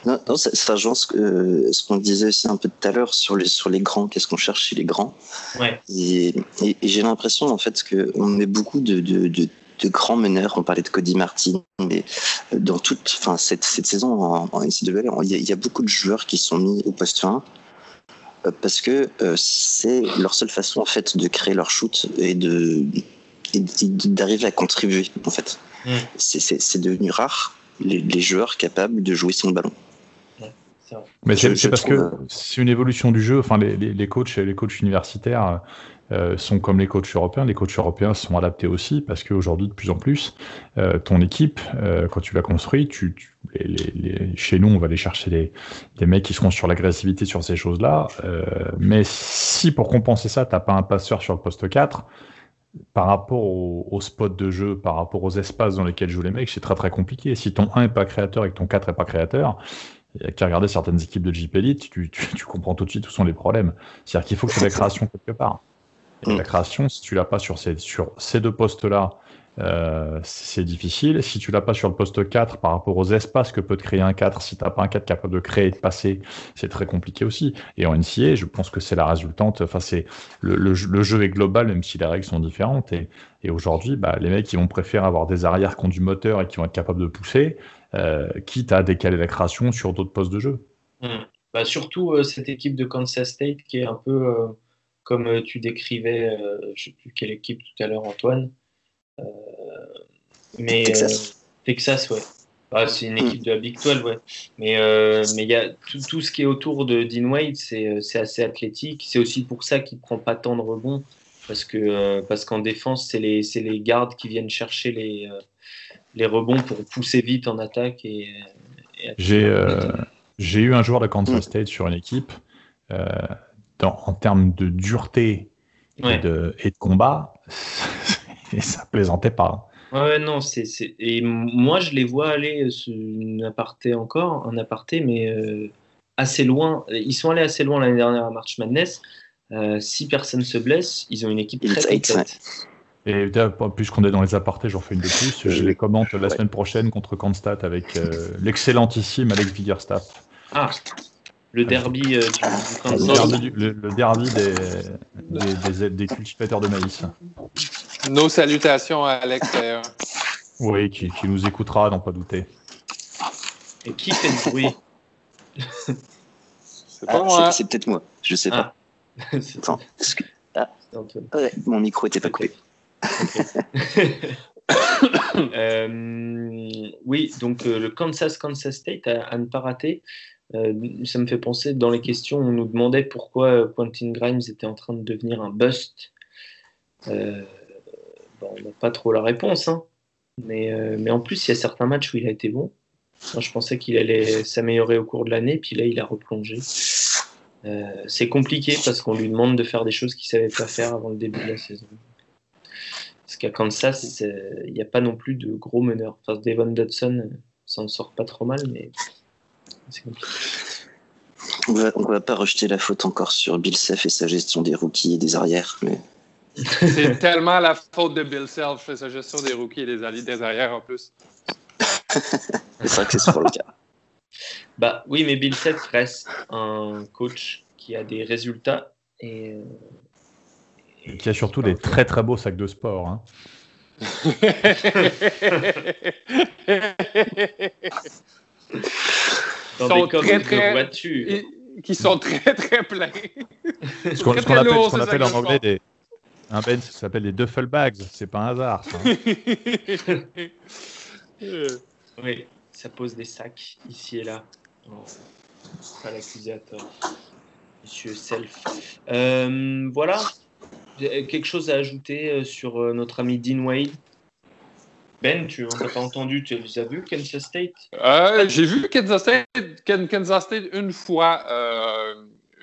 Non, non ça, ça rejoint ce, ce qu'on disait aussi un peu tout à l'heure sur les, sur les grands, qu'est-ce qu'on cherche chez les grands. Ouais. Et, et, et j'ai l'impression en fait qu'on met beaucoup de, de, de, de, grands meneurs. On parlait de Cody Martin, mais dans toute enfin, cette, cette saison en, en NCAA, il y, a, il y a beaucoup de joueurs qui sont mis au poste 1 euh, parce que euh, c'est leur seule façon en fait de créer leur shoot et de d'arriver à contribuer en fait. Mm. C'est devenu rare les, les, joueurs capables de jouer sans le ballon. Mais c'est parce que c'est une évolution du jeu. Enfin, les, les, les coachs, les coachs universitaires euh, sont comme les coachs européens. Les coachs européens sont adaptés aussi parce qu'aujourd'hui, de plus en plus, euh, ton équipe, euh, quand tu la construis, tu, tu les, les, chez nous, on va aller chercher des, des mecs qui seront sur l'agressivité sur ces choses-là. Euh, mais si pour compenser ça, t'as pas un passeur sur le poste 4, par rapport au, au, spot de jeu, par rapport aux espaces dans lesquels jouent les mecs, c'est très très compliqué. Si ton 1 est pas créateur et que ton 4 est pas créateur, y a qu'à regarder certaines équipes de JP Elite, tu, tu, tu, comprends tout de suite où sont les problèmes. C'est-à-dire qu'il faut que tu aies la création quelque part. Et la création, si tu l'as pas sur ces, sur ces deux postes-là, euh, c'est difficile. Si tu l'as pas sur le poste 4 par rapport aux espaces que peut te créer un 4, si tu n'as pas un 4 capable de créer et de passer, c'est très compliqué aussi. Et en NCA, je pense que c'est la résultante. Enfin, c'est le, le, le, jeu est global, même si les règles sont différentes. Et, et aujourd'hui, bah, les mecs, ils vont préférer avoir des arrières qui ont du moteur et qui vont être capables de pousser, quitte à décaler la création sur d'autres postes de jeu. Mmh. Bah, surtout euh, cette équipe de Kansas State qui est un peu euh, comme euh, tu décrivais, euh, je ne sais plus quelle équipe tout à l'heure, Antoine. Euh, mais Texas. Texas, ouais. Ah, c'est une équipe de la Big 12, ouais. Mais euh, mais il y a tout, tout, ce qui est autour de Dean Wade, c'est assez athlétique. C'est aussi pour ça qu'il prend pas tant de rebonds parce que euh, parce qu'en défense, c'est les c'est les gardes qui viennent chercher les euh, les rebonds pour pousser vite en attaque et. et j'ai j'ai eu un joueur de Kansas State sur une équipe. Dans, en termes de dureté ouais. et, de, et de combat, et ça plaisantait pas. Ouais, non, c'est, et moi je les vois aller un aparté encore, un aparté, mais euh, assez loin. Ils sont allés assez loin l'année dernière à March Madness. Euh, si personne se blesse, ils ont une équipe très complète. Et puisqu'on est dans les apartés, j'en fais une de plus. Je les commente la ouais. semaine prochaine contre Kansas avec euh, l'excellentissime Alex Biggerstaff. Ah, le derby euh, du, du Kansas. Le derby, le, le derby des, des, des, des, cultivateurs de maïs. Nos salutations à Alex. oui, qui, qui, nous écoutera, n'en pas douter. Et qui fait le bruit? C'est ah, moi. C'est peut-être moi, je sais ah. pas. Attends, que... ah. ouais, mon micro était pas coupé. Okay. euh, oui, donc euh, le Kansas Kansas State à, à ne pas rater. Euh, ça me fait penser, dans les questions, on nous demandait pourquoi Quentin Grimes était en train de devenir un bust. Bon, on n'a pas trop la réponse, hein. mais, mais en plus, il y a certains matchs où il a été bon. Moi, je pensais qu'il allait s'améliorer au cours de l'année, puis là, il a replongé. C'est compliqué parce qu'on lui demande de faire des choses qu'il ne savait pas faire avant le début de la saison. Parce qu'à Kansas, il n'y a pas non plus de gros meneurs. Enfin, Devon Dodson s'en sort pas trop mal, mais on va, on va pas rejeter la faute encore sur Bill Self et sa gestion des rookies et des arrières, mais. C'est tellement la faute de Bill Self et sa gestion des rookies et des, alliés, des arrières en plus. c'est vrai que c'est souvent le cas. Bah oui, mais Bill Self reste un coach qui a des résultats et, et qui a surtout des très très beaux sacs de sport. Hein. Dans sont des très, très, de voiture. Qui sont très très pleins. Ce qu'on qu appelle, qu appelle en anglais des. Un Ben, ça s'appelle des duffel bags, c'est pas un hasard. Ça, hein. oui, ça pose des sacs ici et là. Oh, pas l'accusateur. Monsieur Self. Euh, voilà. Quelque chose à ajouter sur notre ami Dean Wade? Ben, tu n'as pas entendu, tu as vu Kansas State? J'ai vu Kansas State, Kansas State une fois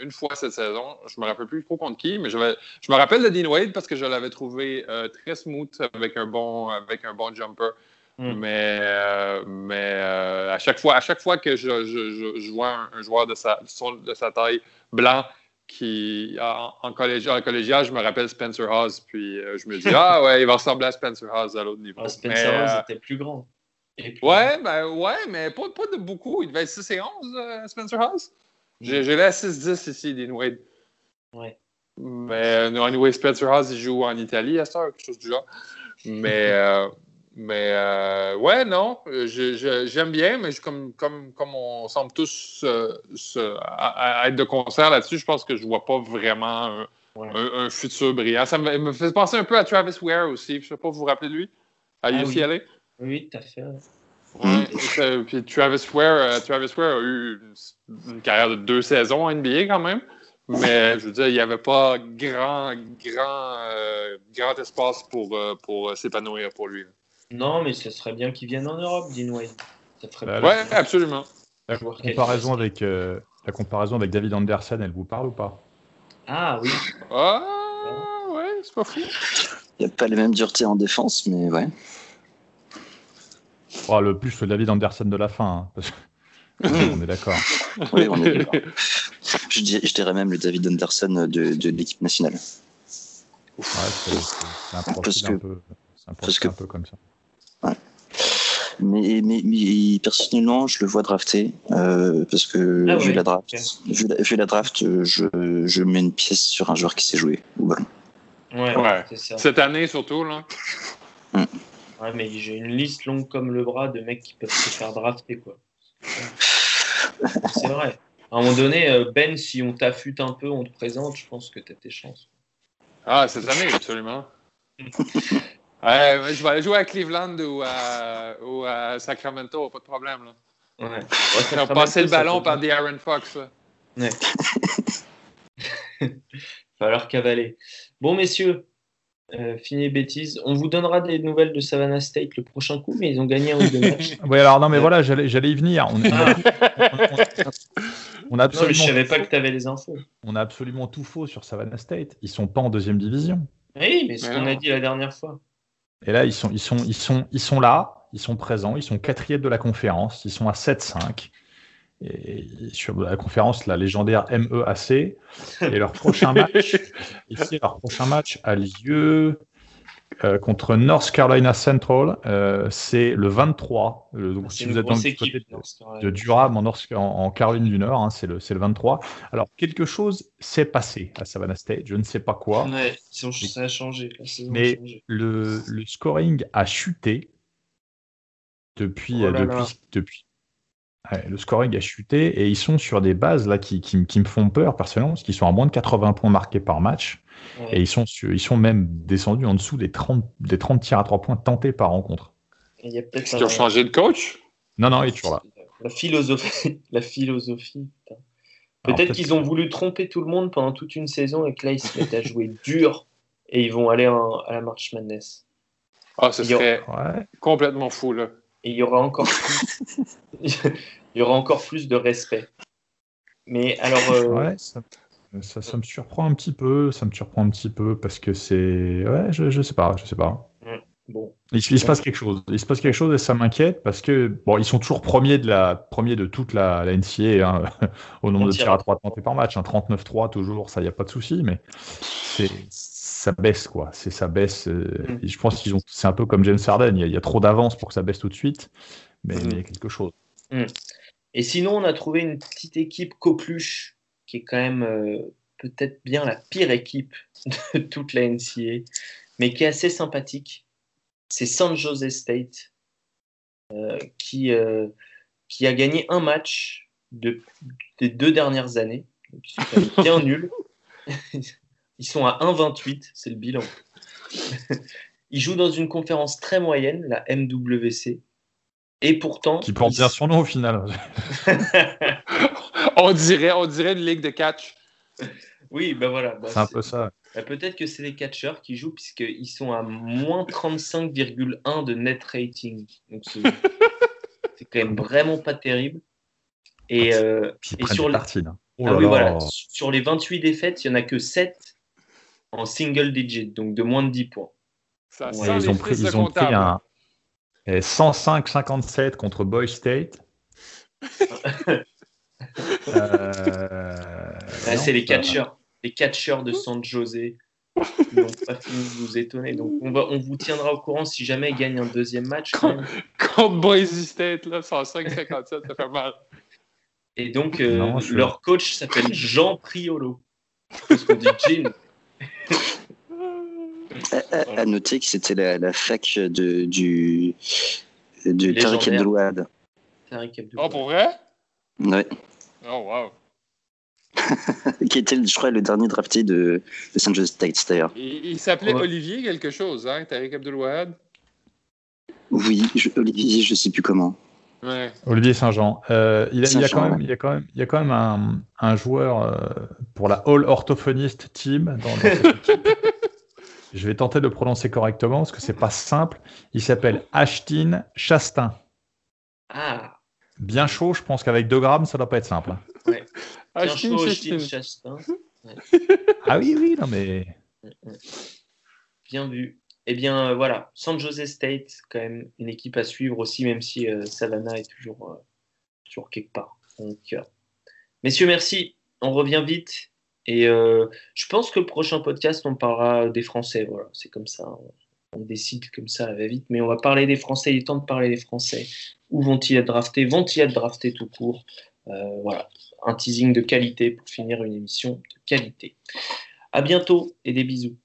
une fois cette saison. Je me rappelle plus trop contre qui, mais je, je me rappelle de Dean Wade parce que je l'avais trouvé euh, très smooth avec un bon, avec un bon jumper. Hmm. Mais, euh, mais euh, à, chaque fois, à chaque fois que je, je, vois un, joueur de sa, de sa taille blanc qui, en, en, collégial, je me rappelle Spencer Haas. Puis je me dis, ah ouais, il va ressembler à Spencer Haas à l'autre niveau. Ah, Spencer Haas était plus grand. Ouais, ben, ouais, mais pas, pas, de beaucoup. Il devait être 6 et 11, Spencer Haas. J'ai la 6-10 ici, Dean Wade. Ouais. Mais euh, anyway, Spencer House, il joue en Italie à ça, quelque chose du genre. Mais, euh, mais euh, ouais, non, j'aime bien, mais comme, comme, comme on semble tous à, être de concert là-dessus, je pense que je ne vois pas vraiment un, futur brillant. Ça me, fait penser un peu à Travis Ware aussi. Je ne sais pas, vous vous rappelez de lui? À UCLA? Ah oui, tout à fait. Mm. puis Travis Ware, euh, Travis Ware a eu une, carrière de deux saisons en NBA quand même. Mais je veux dire, il n'y avait pas grand, grand, euh, grand espace pour, euh, pour s'épanouir pour lui. Non, mais ce serait bien qu'il vienne en Europe, Dean Wade. Bah, oui, absolument. La comparaison, avec, la comparaison avec David Anderson, elle vous parle ou pas? Ah oui. Ah, ouais, c'est pas fou. Il n'y a pas les mêmes duretés en défense, mais ouais. Oh, le plus le David Anderson de la fin. Hein, on est d'accord. Oui, on est d'accord. Je, dirais même le David Anderson de, de l'équipe nationale. Ouais, c'est un profil un peu, un, un peu comme ça. Mais, mais, mais, personnellement, je le vois drafté euh, parce que ah vu, la draft, vu, la, la, draft, je, je, mets une pièce sur un joueur qui au ballon. Ouais, ouais. Ça. Cette année surtout là. Mm. Ouais, mais j'ai une liste longue comme le bras de mecs qui peuvent se faire drafter, quoi. C'est vrai. À un moment donné, euh, Ben, si on t'affûte un peu, on te présente, je pense que tu as tes chances. Ah, cette année, absolument. ouais, je vais aller jouer à Cleveland ou à, ou à Sacramento, pas de problème. Là. Ouais. On va passer le ballon par des Aaron Fox. Là. Ouais. Falloir cavaler. Bon, messieurs, euh, fini bêtise. On vous donnera des nouvelles de Savannah State le prochain coup, mais ils ont gagné un ou deux matchs. oui, alors non, mais voilà, j'allais y venir. On, on, a absolument je savais pas que tu avais les infos. On a absolument tout faux sur Savannah State. Ils sont pas en deuxième division. Oui, mais ce qu'on a dit la dernière fois. Et là, ils sont, ils, sont, ils, sont, ils sont là, ils sont présents, ils sont quatrième de la conférence, ils sont à 7-5. Et sur la conférence, la légendaire MEAC. Et leur prochain match, ici, leur prochain match a lieu euh, contre North Carolina Central. Euh, c'est le 23. donc, ah, si vous êtes dans le côté de, Durham en, en, Caroline du Nord, hein, c'est le, le 23. Alors, quelque chose s'est passé à Savannah State. Je ne sais pas quoi. Ouais, ça a changé. mais Le, le, scoring a chuté depuis, oh depuis, depuis, le scoring a chuté et ils sont sur des bases là qui, qui, me font peur personnellement parce qu'ils sont à moins de 80 points marqués par match et ils sont, ils sont même descendus en dessous des 30, des 30 tirs à 3 points tentés par rencontre. Est-ce qu'ils ont changé de coach? Non, non, il est toujours là. La philosophie. La philosophie. Peut-être qu'ils ont voulu tromper tout le monde pendant toute une saison et que là ils se mettent à jouer dur et ils vont aller à la March Madness. Ah, ce serait complètement fou là et il y aura encore plus, il y aura encore plus de respect. Mais alors. Euh, ça, ça, me surprend un petit peu, ça me surprend un petit peu parce que c'est. Ouais, je, je sais pas, je sais pas. Bon. Il, se passe quelque chose. Il se passe quelque chose et ça m'inquiète parce que bon, ils sont toujours premiers de la premiers de toute la, la NCA hein, au nombre de tirs à 3 tentés par match, hein, 39-3 toujours, ça y a pas de souci, mais c'est ça baisse quoi. C'est ça baisse. Euh, mm. Je pense qu'ils ont. C'est un peu comme James Harden. Il y a, trop d'avance pour que ça baisse tout de suite, mais, mm. il y a quelque chose. Mm. Et sinon, on a trouvé une petite équipe coqueluche qui est quand même euh, peut-être bien la pire équipe de toute la NCA, mais qui est assez sympathique. C'est San Jose State euh, qui qui a gagné un match de, des deux dernières années. Donc, bien nul. Ils sont à 1,28, c'est le bilan. Ils jouent dans une conférence très moyenne, la MWC. Et pourtant. Qui porte bien son nom au final. on, dirait, on dirait une ligue de catch. Oui, ben voilà. bah, C'est un peu ça. bah, Peut-être que c'est les catcheurs qui jouent, puisqu'ils sont à moins 35,1 de net rating. Donc c'est quand même vraiment pas terrible. Et, euh, Et prennent sur des le- tartines. hein. Oh ah là oui, là. voilà. Sur les 28 défaites, il n'y en a que 7 en single digit, donc de moins de 10 points. Ça Ouais, sent ils ont pris, ils ont pris un et 105-57 contre Boy State. Euh, non, c'est les catcheurs. Les catcheurs de San José qui n'ont pas fini de vous étonner. Donc, on, va, on vous tiendra au courant si jamais ils gagnent un deuxième match. quand. Contre Boise State, là, 105-57, ça fait mal. Et donc, euh, Non, je- leur coach s'appelle Jean Priolo. Parce qu'on dit Jean. À, à- à noter que c'était la, la fac de, du, de Tariq. Abdelouad. Tariq. Oh, pour vrai? Ouais. Oh, wow. Qui était, je crois, le dernier drafté de, de San Jose State, d'ailleurs. Il, il s'appelait Ouais. Olivier quelque chose, hein, Tariq Abdul-Wahad? Oui, je, Olivier, je sais plus comment. Ouais. Olivier Saint-Jean. Euh, il, y a quand même, ouais. il y a quand même, il y a quand même un, un joueur euh, pour la All Orthophonist Team. Dans, dans cette équipe. Je vais tenter de le prononcer correctement parce que c'est pas simple. Il s'appelle Ashtin Chastain. Ah, Bien chaud, je pense qu'avec 2 grammes, ça doit pas être simple. hein. Ashton chaud, Chastain. Chastain. Ah oui, oui, non mais. Bien vu. Eh bien, euh, voilà, San Jose State, quand même une équipe à suivre aussi, même si euh, Savannah est toujours, euh, quelque part. Messieurs, merci. On revient vite. Et je pense que le prochain podcast, on parlera des Français. Voilà, c'est comme ça. On, décide comme ça, va vite. Mais on va parler des Français. Il est temps de parler des Français. Où vont-ils être draftés? Vont-ils être draftés tout court? Voilà, un teasing de qualité pour finir une émission de qualité. À bientôt et des bisous.